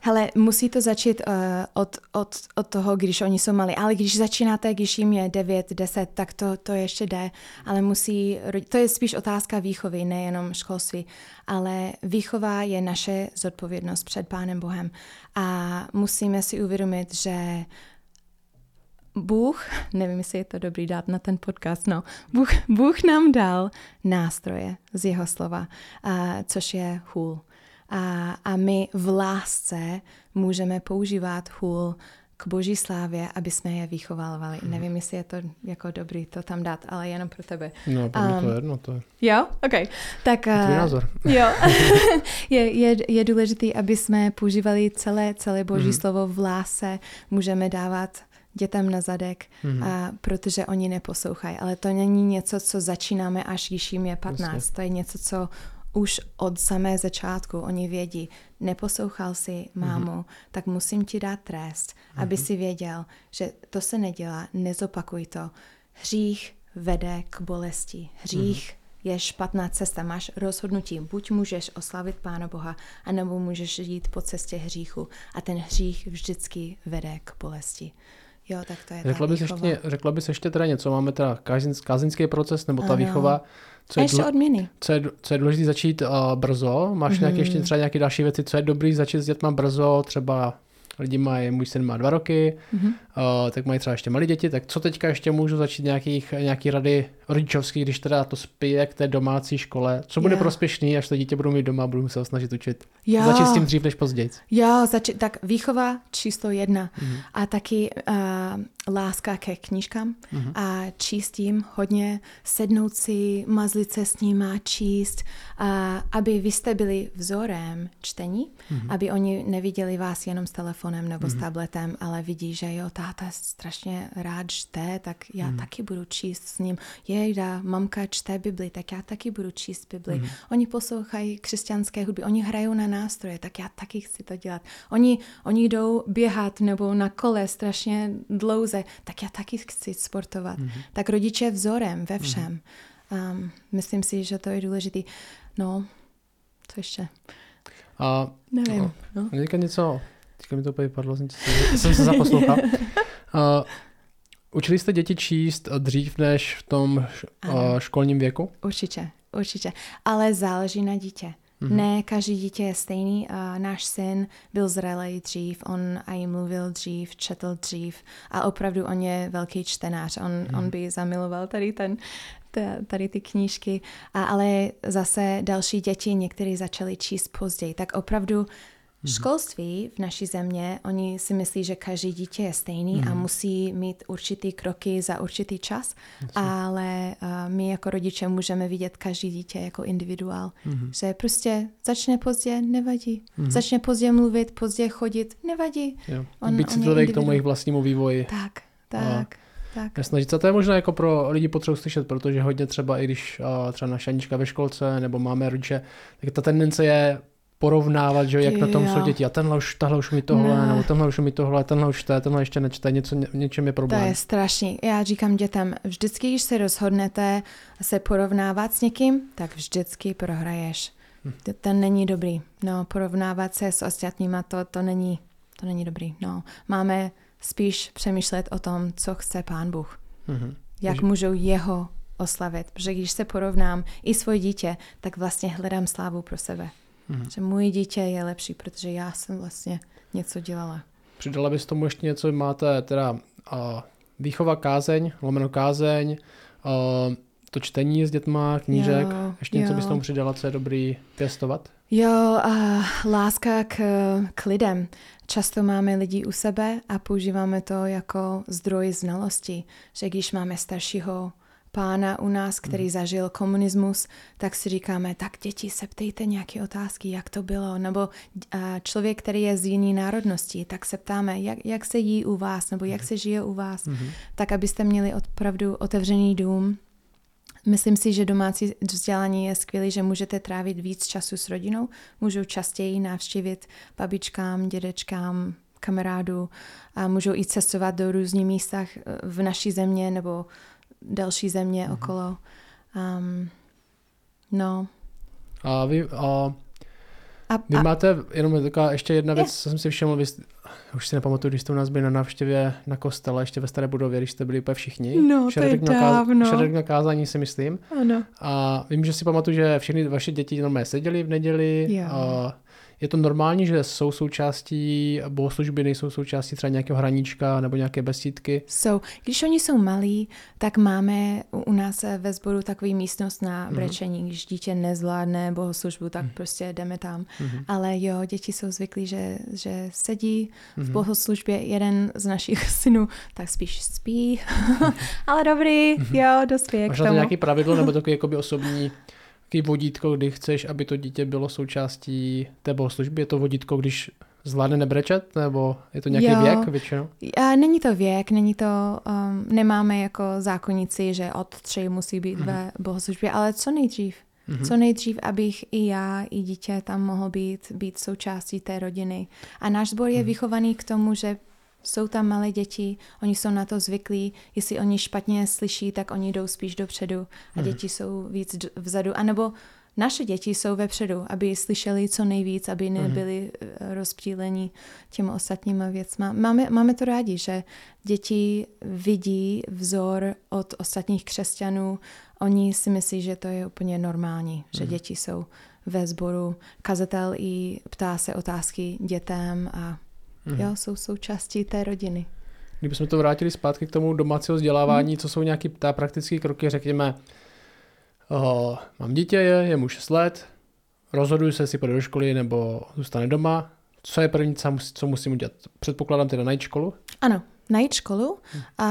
hele, musí to začít uh, od, od, od toho, když oni jsou malí. Ale když začínáte, když jim je 9, 10, tak to, to ještě jde. Ale musí, to je spíš otázka výchovy, nejenom školství. Ale výchova je naše zodpovědnost před Pánem Bohem. A musíme si uvědomit, že Bůh, [LAUGHS] nevím, jestli je to dobrý dát na ten podcast, no, Bůh, Bůh nám dal nástroje z jeho slova, a, což je hůl. A, a my v lásce můžeme používat hůl k boží slávě, aby jsme je vychovávali. Mhm. Nevím, jestli je to jako dobrý to tam dát, ale jenom pro tebe. no, pro mě to Um, je jedno, to je Jo? OK. Tak, tvůj eh, názor. [LAUGHS] Jo, [LAUGHS] je, je, je důležité, aby jsme používali celé, celé boží Mhm. mm. slovo v lásce. Můžeme dávat dětem na zadek, Mhm. mm. a, protože oni neposlouchají. Ale to není něco, co začínáme, až když jim je 15. Jasně. To je něco, co už od samé začátku oni vědí. Neposlouchal si mámu, mm. tak musím ti dát trest, aby si věděl, že to se nedělá, nezopakuj to. Hřích vede k bolesti. Hřích je špatná cesta. Máš rozhodnutí, buď můžeš oslavit Pána Boha, anebo můžeš jít po cestě hříchu. A ten hřích vždycky vede k bolesti. Jo, tak to je řekla bys, ještě, řekla bys ještě teda něco, máme teda kázeňský proces, nebo ta ano. výchova. Co je, ještě odměny. Co je, co je důležité začít uh, brzo? Máš mm-hmm. nějaké ještě třeba nějaké další věci, co je dobrý začít s dětma brzo, třeba lidi mají, můj syn má dva roky, mm-hmm. uh, tak mají třeba ještě malé děti, tak co teďka ještě můžu začít nějakých, nějaký rady rodičovský, když teda to spije k té domácí škole, co bude yeah. prospěšný, až to dítě budu mít doma, budu se snažit učit. Jo. Začít s tím dřív než později. Jo, zači- tak výchova číslo jedna mm-hmm. a taky uh, láska ke knížkám mm-hmm. a číst jim hodně, sednout si, mazlit se s nima, číst, a aby vy jste byli vzorem čtení, mm-hmm. aby oni neviděli vás jenom s telefonem nebo mm-hmm. s mhm. tabletem, ale vidí, že jo, táta strašně rád čte, tak já mm-hmm. taky budu číst s ním. Jejda, mamka čte Bibli, tak já taky budu číst Bibli. Mm-hmm. Oni poslouchají křesťanské hudby, oni hrajou na nástroje, tak já taky chci to dělat. Oni, oni jdou běhat nebo na kole strašně dlouze, tak já taky chci sportovat. Mm-hmm. Tak rodiče vzorem ve všem. Mm-hmm. Um, myslím si, že to je důležité. No, co ještě? A, Nevím. No. Teďka něco, teďka mi to úplně padlo, jsem, jsem se zaposlouchal. uh, [LAUGHS] učili jste děti číst dřív než v tom uh, školním věku? Určitě, určitě. Ale záleží na dítě. Mm-hmm. Ne každý dítě je stejný. Uh, náš syn byl zralý dřív, on i mluvil dřív, četl dřív a opravdu on je velký čtenář. On, mm-hmm. on by zamiloval tady ten tady ty knížky, a, ale zase další děti někteří začali číst později. Tak opravdu Mm-hmm. Školství v naší země, oni si myslí, že každý dítě je stejný mm-hmm. a mhm. musí mít určitý kroky za určitý čas, Jasně. ale uh, my jako rodiče můžeme vidět každý dítě jako individuál, mm-hmm. že prostě začne pozdě, nevadí. Mm-hmm. Začne pozdě mluvit, pozdě chodit, nevadí. Jo. On, Být citlivý k tomu jejich vlastnímu vývoji. Tak, tak. A tak. Snažit se, to je možná jako pro lidi potřebu slyšet, protože hodně třeba i když uh, třeba naše Anička ve školce nebo máme rodiče, tak ta tendence je porovnávat, že jak na tom jsou děti. A tenhle už, tahle už mi tohle, ne. nebo tenhle už mi tohle, tenhle už čte, tenhle ještě nečte, něco, něčem je problém. To je strašný. Já říkám dětem, vždycky, když se rozhodnete se porovnávat s někým, tak vždycky prohraješ. Hm. Ten není dobrý. No, porovnávat se s ostatníma, to, to není, to není dobrý. No, máme spíš přemýšlet o tom, co chce Pán Bůh. Mm-hmm. Jak Takže... můžou jeho oslavit. Protože když se porovnám i svoje dítě, tak vlastně hledám slávu pro sebe. Mm-hmm. Že můj dítě je lepší, protože já jsem vlastně něco dělala. Přidala bys tomu ještě něco, máte teda uh, výchova kázeň, lomeno kázeň, uh, to čtení s dětma, knížek, jo, ještě jo. něco bys tomu přidala, co je dobrý pěstovat? Jo, uh, láska k, k lidem. Často máme lidi u sebe a používáme to jako zdroj znalosti, že když máme staršího pána u nás, který hmm. zažil komunismus, tak si říkáme, tak děti se ptejte nějaké otázky, jak to bylo, nebo a člověk, který je z jiné národnosti, tak se ptáme, jak, jak se jí u vás, nebo jak mhm. se žije u vás, hmm. tak abyste měli opravdu otevřený dům. Myslím si, že domácí vzdělání je skvělé, že můžete trávit víc času s rodinou, můžou častěji navštívit babičkám, dědečkám, kamarádu a můžou i cestovat do různých místech v naší země nebo další země mm-hmm. okolo. Um, no. A vy, a, a, vy a, máte, jenom taková ještě jedna věc, co jsem si všiml, vy, už si nepamatuju, když jste u nás byli na návštěvě na kostele, ještě ve staré budově, když jste byli úplně všichni. No, to je dávno. Šerek na kázání si myslím. Ano. A vím, že si pamatuju, že všechny vaše děti normálně seděli v neděli. Jo. A je to normální, že jsou součástí bohoslužby, nejsou součástí třeba nějakého hraníčka nebo nějaké besídky? Jsou. Když oni jsou malí, tak máme u nás ve sboru takový místnost na mhm. brečení. Mm-hmm. Když dítě nezvládne bohoslužbu, tak mm-hmm. prostě jdeme tam. Mm-hmm. Ale jo, děti jsou zvyklí, že, že sedí mm-hmm. v mhm. bohoslužbě. Jeden z našich [LAUGHS] synů tak spíš spí. [LAUGHS] Ale dobrý, mm-hmm. jo, dospěje Máš k tomu. nějaký pravidlo nebo takový jakoby osobní takový vodítko, kdy chceš, aby to dítě bylo součástí té bohoslužby? Je to vodítko, když zvládne nebrečet, nebo je to nějaký jo. věk většinou? A není to věk, není to, um, nemáme jako zákonici, že od tři musí být mm-hmm. ve bohoslužbě, ale co nejdřív. Mm-hmm. Co nejdřív, abych i já, i dítě tam mohl být, být součástí té rodiny. A náš sbor je mm-hmm. vychovaný k tomu, že Jsou tam malé děti, oni jsou na to zvyklí, jestli oni špatně slyší, tak oni jdou spíš dopředu a děti jsou víc vzadu. A nebo naše děti jsou vepředu, aby slyšeli co nejvíc, aby nebyli mm. rozptýleni těmi ostatníma věcma. Máme, máme to rádi, že děti vidí vzor od ostatních křesťanů. Oni si myslí, že to je úplně normální, že mm. děti jsou ve sboru. Kazatel i ptá se otázky dětem a mm. jo, jsou součástí té rodiny. Kdybychom to vrátili zpátky k tomu domácího vzdělávání, mm. co jsou nějaké praktické kroky, řekněme, uh, mám dítě, je, je mu 6 let, rozhoduji se, jestli půjde do školy nebo zůstane doma. Co je první, co musím udělat? Předpokládám teda najít školu? Ano, najít školu. Hmm. A,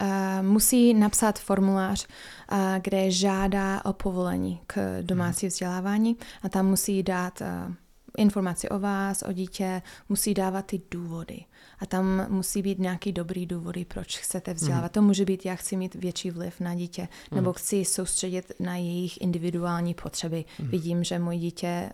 a musí napsat formulář, a, kde žádá o povolení k domácí hmm. vzdělávání a tam musí dát a, informaci o vás, o dítě, musí dávat ty důvody. A tam musí být nějaký dobrý důvody, proč chcete vzdělávat. Mm. To může být, já chci mít větší vliv na dítě, nebo mm. chci soustředit na jejich individuální potřeby. Mm. Vidím, že můj dítě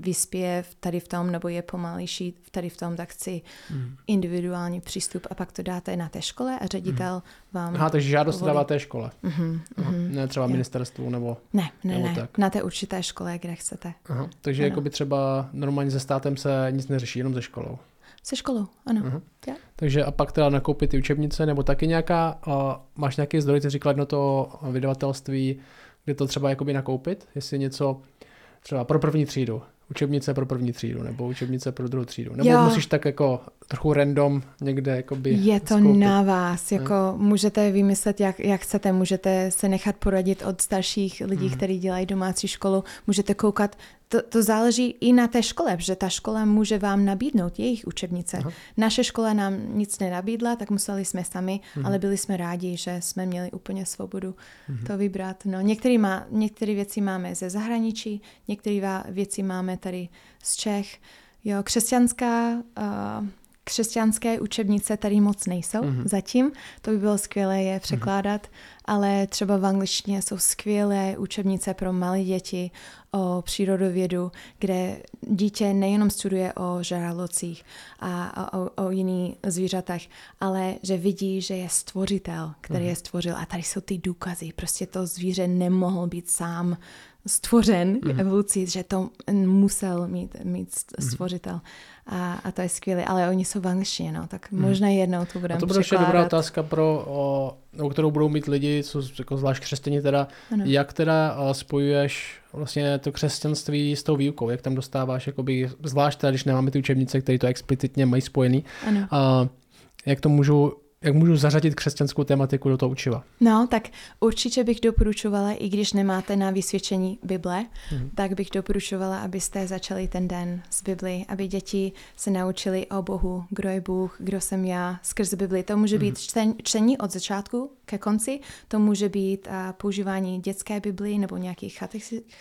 vyspěje tady v tom, nebo je pomalejší tady v tom, tak chci mm. individuální přístup a pak to dáte na té škole a ředitel mm. vám... Aha, takže žádost dává té škole. Mm-hmm, mm-hmm. Ne třeba ministerstvu nebo... Ne, ne, nebo ne, tak. na té určité škole, kde chcete. Aha, takže jako by třeba normálně se státem se nic neřeší, jenom ze školou. Se školou, ano. Uh-huh. Yeah. Takže a pak teda nakoupit ty učebnice, nebo taky nějaká, uh, máš nějaký zdroj, ty říkal jedno to vydavatelství, kde to třeba jakoby nakoupit, jestli něco třeba pro první třídu, učebnice pro první třídu nebo učebnice pro druhou třídu. Nebo jo. musíš tak jako trochu random někde jakoby Je to skoupit. na vás, jako ne? můžete vymyslet, jak, jak chcete, můžete se nechat poradit od starších lidí, hmm. kteří dělají domácí školu, můžete koukat, to, to záleží i na té škole, že ta škola může vám nabídnout jejich učebnice. Aha. Naše škola nám nic nenabídla, tak museli jsme sami, hmm. ale byli jsme rádi, že jsme měli úplně svobodu hmm. to vybrat. No, některé, má, některé věci máme ze zahraničí, některé věci máme tady z Čech. Jo, křesťanská uh, křesťanské učebnice tady moc nejsou mm-hmm. zatím. To by bylo skvělé je překládat, mm-hmm. ale třeba v angličtině jsou skvělé učebnice pro malé děti o přírodovědu, kde dítě nejenom studuje o žralocích a o, o jiných zvířatech, ale že vidí, že je stvořitel, který mm-hmm. je stvořil. A tady jsou ty důkazy. Prostě to zvíře nemohl být sám stvořen mm-hmm. evolucí, že to musel mít, mít mhm. stvořitel. Mm-hmm a, a to je skvělé, ale oni jsou v angličtině, no, tak hmm. možná jednou to budeme to bude ještě dobrá otázka, pro, o, o kterou budou mít lidi, co jako zvlášť křesťaní teda, ano. jak teda spojuješ vlastně to křesťanství s tou výukou, jak tam dostáváš, jakoby, zvlášť teda, když nemáme ty učebnice, které to explicitně mají spojený, ano. A, jak to můžu jak můžu zařadit křesťanskou tematiku do toho učiva? No, tak určitě bych doporučovala, i když nemáte na vysvědčení Bible, mm. tak bych doporučovala, abyste začali ten den s Bibli, aby děti se naučili o Bohu, kdo je Bůh, kdo jsem já, skrz Bibli. To může být čten, čtení od začátku ke konci, to může být uh, používání dětské Bibli nebo nějaký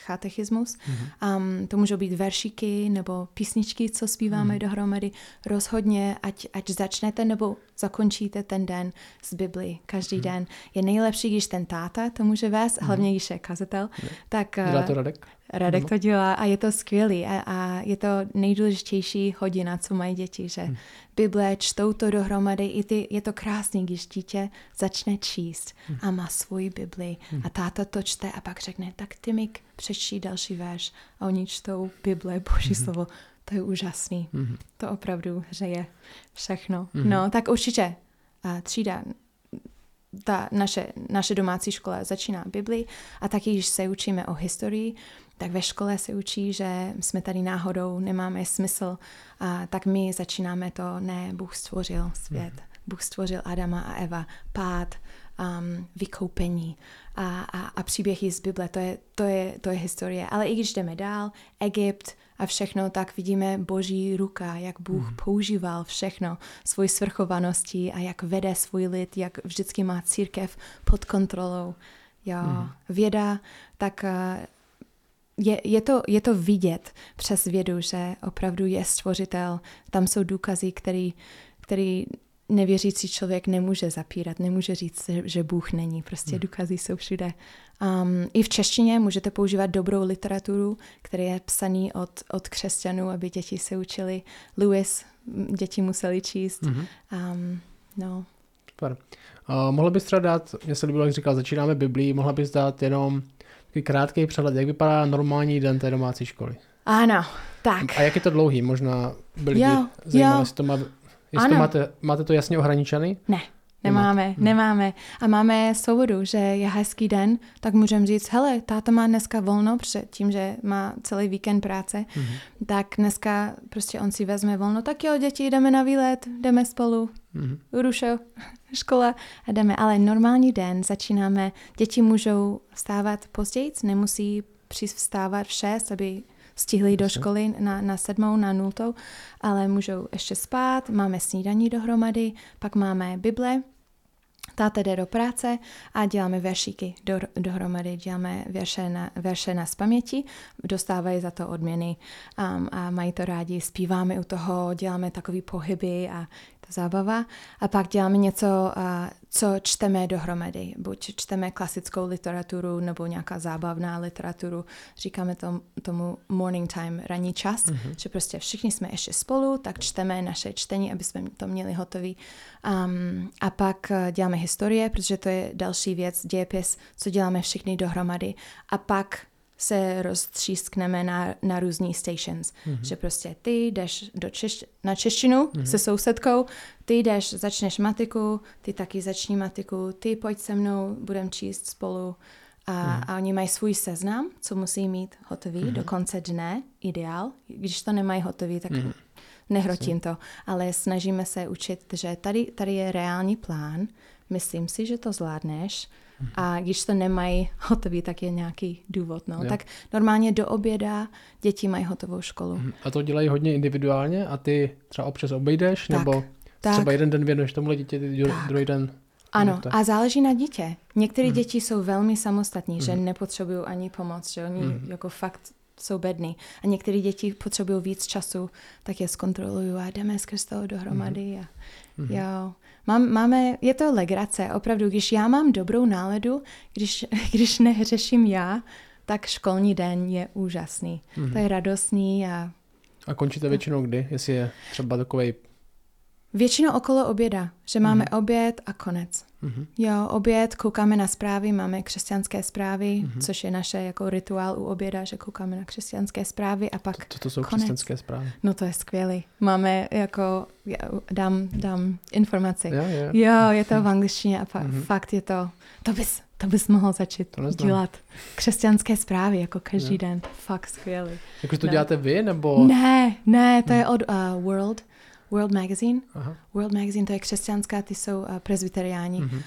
chatechismus, mm. um, to můžou být veršíky nebo písničky, co zpíváme mm. dohromady. Rozhodně, ať, ať začnete nebo zakončíte ten den z Bibli každý hmm. den. Je nejlepší, když ten táta to může vést, hmm. hlavně když je kazatel. Hmm. Tak, Dělá to Radek? Radek no. to dělá a je to skvělý a, a je to nejdůležitější hodina, co mají děti, že hmm. Bible čtou to dohromady, i ty, je to krásný, když dítě začne číst hmm. a má svoji Bibli hmm. a táta to čte a pak řekne, tak ty mi přečti další verš a oni čtou Bible, boží hmm. slovo. To je úžasný. Mm-hmm. To opravdu hřeje všechno. Mm-hmm. No, tak určitě a třída, ta naše, naše domácí škola začíná Bibli a taky, když se učíme o historii, tak ve škole se učí, že jsme tady náhodou, nemáme smysl, a tak my začínáme to, ne, Bůh stvořil svět, mm-hmm. Bůh stvořil Adama a Eva, pád, um, vykoupení a, a, a příběhy z Bible, to je, to, je, to je historie. Ale i když jdeme dál, Egypt, a všechno, tak vidíme boží ruka, jak Bůh mm. používal všechno, svoji svrchovaností a jak vede svůj lid, jak vždycky má církev pod kontrolou. Jo, mm. věda, tak eh, je, je, to, je to vidět přes vědu, že opravdu je stvořitel. Tam jsou důkazy, který, který nevěřící člověk nemůže zapírat, nemůže říct, že Bůh není. Prostě hmm. důkazy jsou všude. Um, I v češtině můžete používat dobrou literaturu, která je psaný od, od křesťanů, aby děti se učili. Lewis děti museli číst. Mm-hmm. Um, no. Super. Uh, mohla bys třeba dát, mě se líbilo, jak říkal, začínáme Biblii, mohla bys dát jenom krátký přehled, jak vypadá normální den té domácí školy? Ano, tak. A jak je to dlouhý? Možná by lidi Jo, zajímalo, jo. jestli to, má, jestli Ano. to máte, máte to jasně ohraničený? Ne, nemáme, nemáme. A máme svobodu, že je hezký den, tak můžeme říct, hele, táta má dneska volno, protože tím, že má celý víkend práce, mm-hmm. tak dneska prostě on si vezme volno, tak jo, děti, jdeme na výlet, jdeme spolu, Mhm. Urušo, [LAUGHS] škola a jdeme. Ale normální den začínáme, děti můžou vstávat později, nemusí přijít vstávat v 6, aby stihli do školy na, na sedmou, na nultou, ale můžou ještě spát, máme snídaní dohromady, pak máme Bible, táta jde do práce a děláme veršíky do, dohromady, děláme verše na, verše na spaměti, dostávají za to odměny um, a mají to rádi, zpíváme u toho, děláme takový pohyby a to zábava. A pak děláme něco, co čteme dohromady. Buď čteme klasickou literaturu nebo nějaká zábavná literaturu. Říkáme tom, tomu morning time, ranní čas, mm-hmm. že prostě všichni jsme ještě spolu, tak čteme naše čtení, aby jsme to měli hotový. Um, a pak uh, děláme historie, protože to je další věc, dějepis, co děláme všichni dohromady. A pak se roztřískneme na, na různý stations. Mm-hmm. Že prostě ty jdeš do češ, na češtinu mm-hmm. se sousedkou, ty jdeš, začneš matiku, ty taky začni matiku, ty pojď se mnou, budeme číst spolu. A, mm-hmm. a oni mají svůj seznam, co musí mít hotový mm-hmm. do konce dne, ideál. Když to nemají hotový, tak mm-hmm. nehrotím to. Ale snažíme se učit, že tady, tady je reální plán, myslím si, že to zvládneš, a když to nemají hotový, tak je nějaký důvod. No. Jo. Tak normálně do oběda děti mají hotovou školu. A to dělají hodně individuálně a ty třeba občas obejdeš, Tak, nebo tak. třeba jeden den věnuješ tomuhle dítěti, druhý den. Ano, a záleží na dítě. Některé Mhm. děti jsou velmi samostatní, že nepotřebují ani pomoc, že oni Mhm. jako fakt jsou bední. A některé děti potřebují víc času, tak je zkontroluju a jdeme skrz toho dohromady. A, Mhm. jo. Mám, máme, je to legrace, opravdu, když já mám dobrou náladu, když, [LAUGHS] když neřeším já, tak školní den je úžasný. Mhm. To je radostný a A končíte většinou kdy? Jestli je třeba takový. většinou okolo oběda, že máme oběd a konec. Mhm. Jo, oběd, koukáme na zprávy, máme křesťanské zprávy, mm-hmm. což je naše jako rituál u oběda, že koukáme na křesťanské zprávy a pak, Co to jsou Konec. křesťanské zprávy? no to je skvělý. Máme jako, já dám, dám informaci. Jo, jo. Jo, je to v angličtině a pa, Mhm. fakt je to, to bys, to bys mohl začít To neznám. dělat. Křesťanské zprávy, jako každý Jo. den. Fakt skvělý. Jako to No. děláte vy, nebo? Ne, ne, to je od uh, World, World Magazine. Aha. World Magazine, to je křesťanská, ty jsou uh, presbyteriáni. Mhm.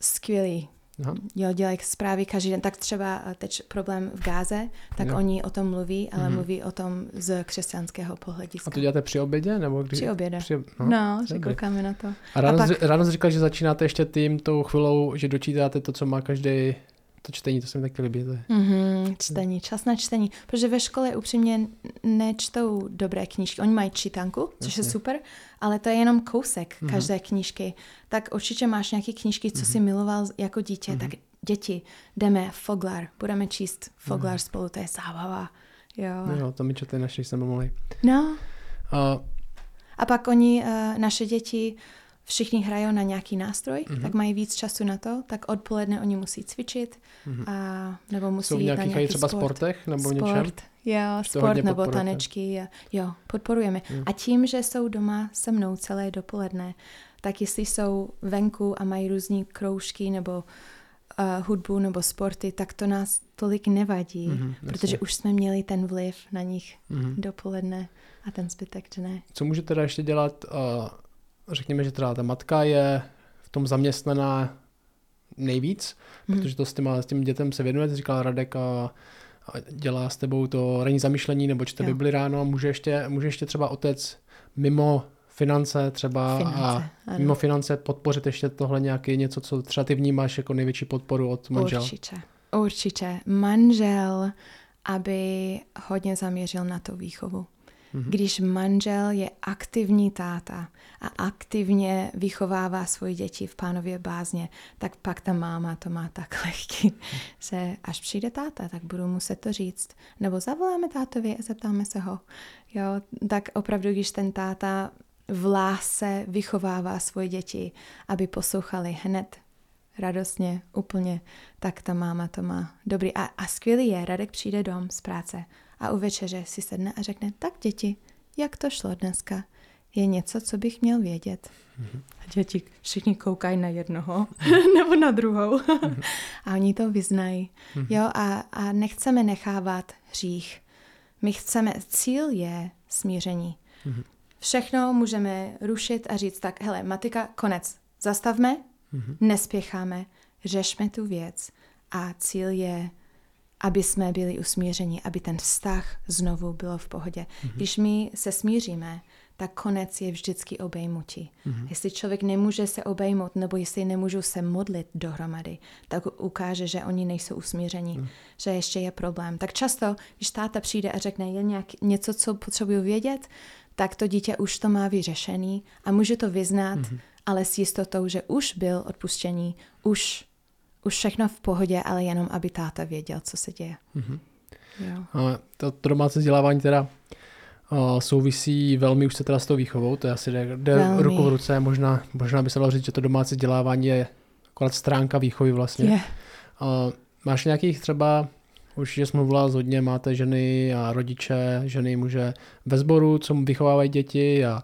Skvělý. Aha. Jo, dělají zprávy každý den. Tak třeba eh, teď problém v Gáze, tak Jo. oni o tom mluví, ale Mhm. mluví o tom z křesťanského pohľadiska. A to děláte při obědě? Nebo kdy? Při obědě. Při... No, no že koukáme na to. A ráno, A pak... ráno jsi říkal, že začínáte ještě tím tou chvilou, že dočítáte to, co má každý, to čtení, to se mi taky líbí. To je. Mm-hmm, čtení, čas na čtení. Protože ve škole upřímně nečtou dobré knížky. Oni mají čítanku, což je Jasně. super, ale to je jenom kousek Mhm. každé knížky. Tak určitě máš nějaké knížky, co jsi miloval jako dítě, Mhm. tak děti, jdeme Foglar, budeme číst Foglar Mhm. spolu, to je zábava. Jo. No jo, to mi četli naši, jsem mluvili. no. A A pak oni, uh, naše děti, všichni hrajou na nějaký nástroj, Mhm. mm-hmm. tak mají víc času na to, tak odpoledne oni musí cvičit, Mhm. a, nebo musí jsou jít na nějakých nějaký třeba sport. sportech nebo něčem? sport, jo, sport nebo tanečky, jo, podporujeme. Mhm. A tím, že jsou doma se mnou celé dopoledne, tak jestli jsou venku a mají různý kroužky nebo uh, hudbu nebo sporty, tak to nás tolik nevadí, Mhm, jasně. protože už jsme měli ten vliv na nich Mhm. dopoledne a ten zbytek dne. Co může teda ještě dělat, uh, řekněme, že teda ta matka je v tom zaměstnaná nejvíc, Mhm. protože to s, těma, s tím dětem se věnuje, říkal Radek a, a dělá s tebou to ranní zamýšlení nebo čte Jo. Bibli ráno a může ještě, může ještě třeba otec mimo finance třeba Finance, a ano. mimo finance podpořit ještě tohle nějaký něco, co třeba ty vnímáš jako největší podporu od manžela. Určitě, určitě. Manžel, aby hodně zaměřil na tu výchovu. Mhm. Když manžel je aktivní táta a aktivně vychovává svoje děti v pánově bázně, tak pak ta máma to má tak [LAUGHS] lehký, že až přijde táta, tak budu muset to říct. Nebo zavoláme tátovi a zeptáme se ho. Jo, tak opravdu, když ten táta v lásce vychovává svoje děti, aby poslouchali hned radostně, úplně, tak ta máma to má dobrý. A, a skvělý je, Radek přijde dom z práce a u večeře si sedne a řekne, tak děti, jak to šlo dneska? Je něco, co bych měl vědět? Mm-hmm. A děti všichni koukají na jednoho [LAUGHS] nebo na druhou. mm-hmm. a oni to vyznají. Mm-hmm. Jo, a, a nechceme nechávat hřích. My chceme, cíl je smíření. Mm-hmm. Všechno můžeme rušit a říct tak, hele, matika, konec, zastavme, mm-hmm. nespěcháme, řešme tu věc a cíl je, aby jsme byli usmířeni, aby ten vztah znovu bylo v pohodě. Mm-hmm. Když my se smíříme, tak konec je vždycky obejmutí. Mm-hmm. Jestli člověk nemůže se obejmout, nebo jestli nemůžou se modlit dohromady, tak ukáže, že oni nejsou usmíření, mm. že ještě je problém. Tak často, když táta přijde a řekne, je nějak něco, co potřebuju vědět, tak to dítě už to má vyřešený a může to vyznat, mm-hmm. ale s jistotou, že už byl odpuštění, už, už všechno v pohodě, ale jenom, aby táta věděl, co se děje. Mm-hmm. Jo. A to, to domácí vzdělávání teda uh, souvisí velmi už se teda s tou výchovou, to je asi jde, jde ruku v ruce, možná, možná by se dalo říct, že to domácí vzdělávání je akorát stránka výchovy vlastně. Yeah. Uh, máš nějakých třeba Určitě jsme mluvila hodně, máte ženy a rodiče, ženy, muže ve sboru, co vychovávají děti a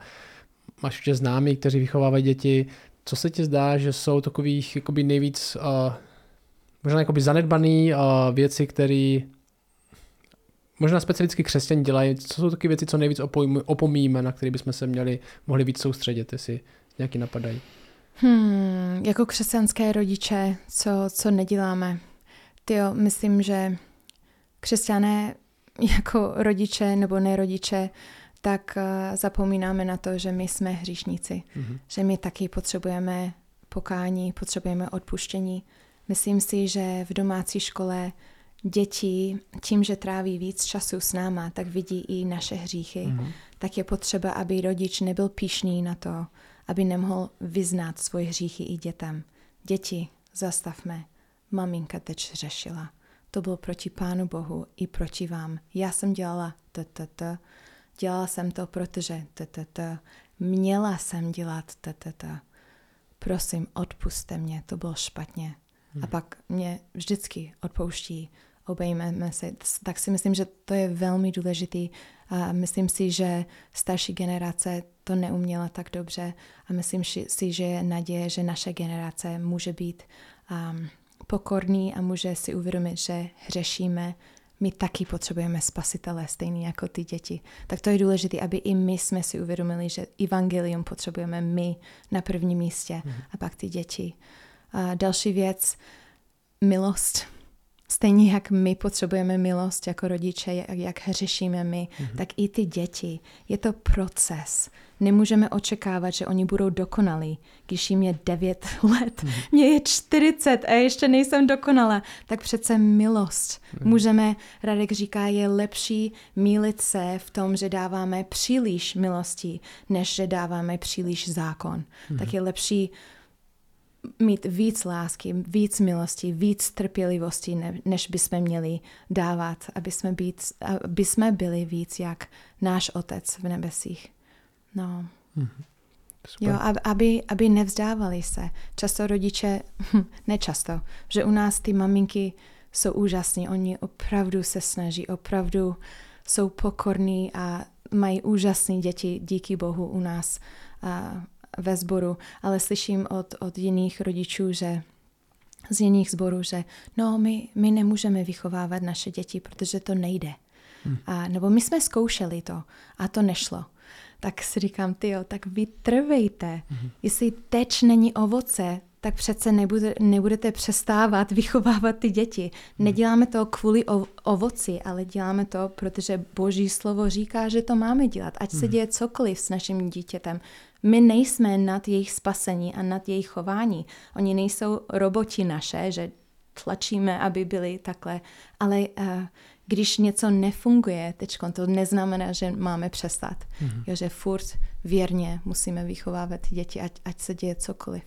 máš určitě známí, kteří vychovávají děti. Co se ti zdá, že jsou takových jakoby nejvíc uh, možná jakoby zanedbaný uh, věci, které možná specificky křesťané dělají, co jsou takové věci, co nejvíc opomíme, na které bychom se měli, mohli víc soustředit, jestli nějaký napadají. Hmm, jako křesťanské rodiče, co, co neděláme? Tyjo, myslím, že křesťané jako rodiče nebo nerodiče, tak uh, zapomínáme na to, že my jsme hříšníci, mm-hmm. že my taky potřebujeme pokání, potřebujeme odpuštění. Myslím si, že v domácí škole děti tím, že tráví víc času s náma, tak vidí i naše hříchy. Mm-hmm. Tak je potřeba, aby rodič nebyl píšný na to, aby nemohl vyznat svoje hříchy i dětem. Děti, zastavme. Maminka teď řešila to bylo proti Pánu Bohu i proti vám. Já jsem dělala ttt, dělala jsem to, protože ttt, měla jsem dělat ttt. Prosím, odpuste mě, to bylo špatně. Hmm. A pak mě vždycky odpouští, obejmeme se. Tak si myslím, že to je velmi důležitý. A myslím si, že starší generace to neuměla tak dobře a myslím si, že je naděje, že naše generace může být um, pokorný a může si uvědomit, že hřešíme, my taky potřebujeme spasitele, stejný jako ty děti. Tak to je důležité, aby i my jsme si uvědomili, že evangelium potřebujeme my na prvním místě mm. a pak ty děti. A další věc, milost. Stejně jak my potřebujeme milost jako rodiče, jak, jak hřešíme my, mm-hmm. tak i ty děti. Je to proces. Nemůžeme očekávat, že oni budou dokonalí, když jim je 9 [LAUGHS] let. Mm-hmm. Mně je 40 a ještě nejsem dokonala. Tak přece milost. Mm-hmm. Můžeme, Radek říká, je lepší mílit se v tom, že dáváme příliš milosti, než že dáváme příliš zákon. Mm-hmm. Tak je lepší mít víc lásky, víc milosti, víc trpělivosti, ne, než bychom měli dávat, aby jsme, být, aby jsme byli víc jak náš Otec v nebesích. No. Mm-hmm. Jo, aby, aby nevzdávali se. Často rodiče, [LAUGHS] nečasto, že u nás ty maminky jsou úžasní, oni opravdu se snaží, opravdu jsou pokorní a mají úžasné děti, díky Bohu u nás. A ve sboru, ale slyším od, od jiných rodičů, že z jiných sborů, že no, my, my nemůžeme vychovávat naše děti, protože to nejde. Hmm. A, nebo my jsme zkoušeli to a to nešlo. Tak si říkám, ty tak vytrvejte. Hmm. Jestli teč není ovoce, tak přece nebude, nebudete přestávat vychovávat ty děti. Hmm. Neděláme to kvůli ovoci, ale děláme to, protože Boží slovo říká, že to máme dělat. Ať se hmm. děje cokoliv s naším dítětem. My nejsme nad jejich spasení a nad jejich chování. Oni nejsou roboti naše, že tlačíme, aby byli takhle. Ale uh, když něco nefunguje, teď to neznamená, že máme přestat. Mm-hmm. Jo, že furt věrně musíme vychovávat děti, ať, ať se děje cokoliv.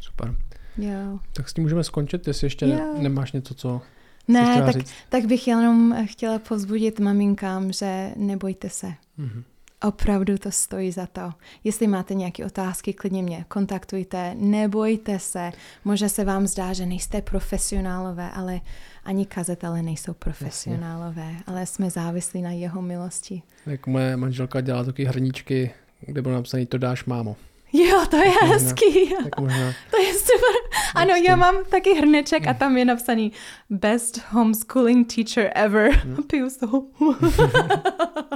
Super. Jo. Tak s tím můžeme skončit, jestli ještě jo. nemáš něco, co ne, tak, tak bych jenom chtěla povzbudit maminkám, že nebojte se. Mm-hmm. Opravdu to stojí za to. Jestli máte nějaké otázky, klidně mě kontaktujte, nebojte se. Možná se vám zdá, že nejste profesionálové, ale ani kazatele nejsou profesionálové, Jasně. ale jsme závislí na jeho milosti. Jak moje manželka dělá taky hrníčky, kde bylo napsané to dáš mámo. [LAUGHS] Jo, to je tak hezký. tak možná. [LAUGHS] To je super. Ano, já mám taky hrneček a tam je napsaný Best homeschooling teacher ever. Hmm. [LAUGHS] Piju z toho.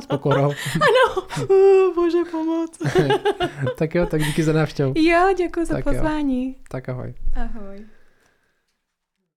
S pokorou. Ano. Uh, bože, pomoc. tak jo, tak díky za návštěvu. Jo, děkuji za tak pozvání. Jo. Tak ahoj. Ahoj.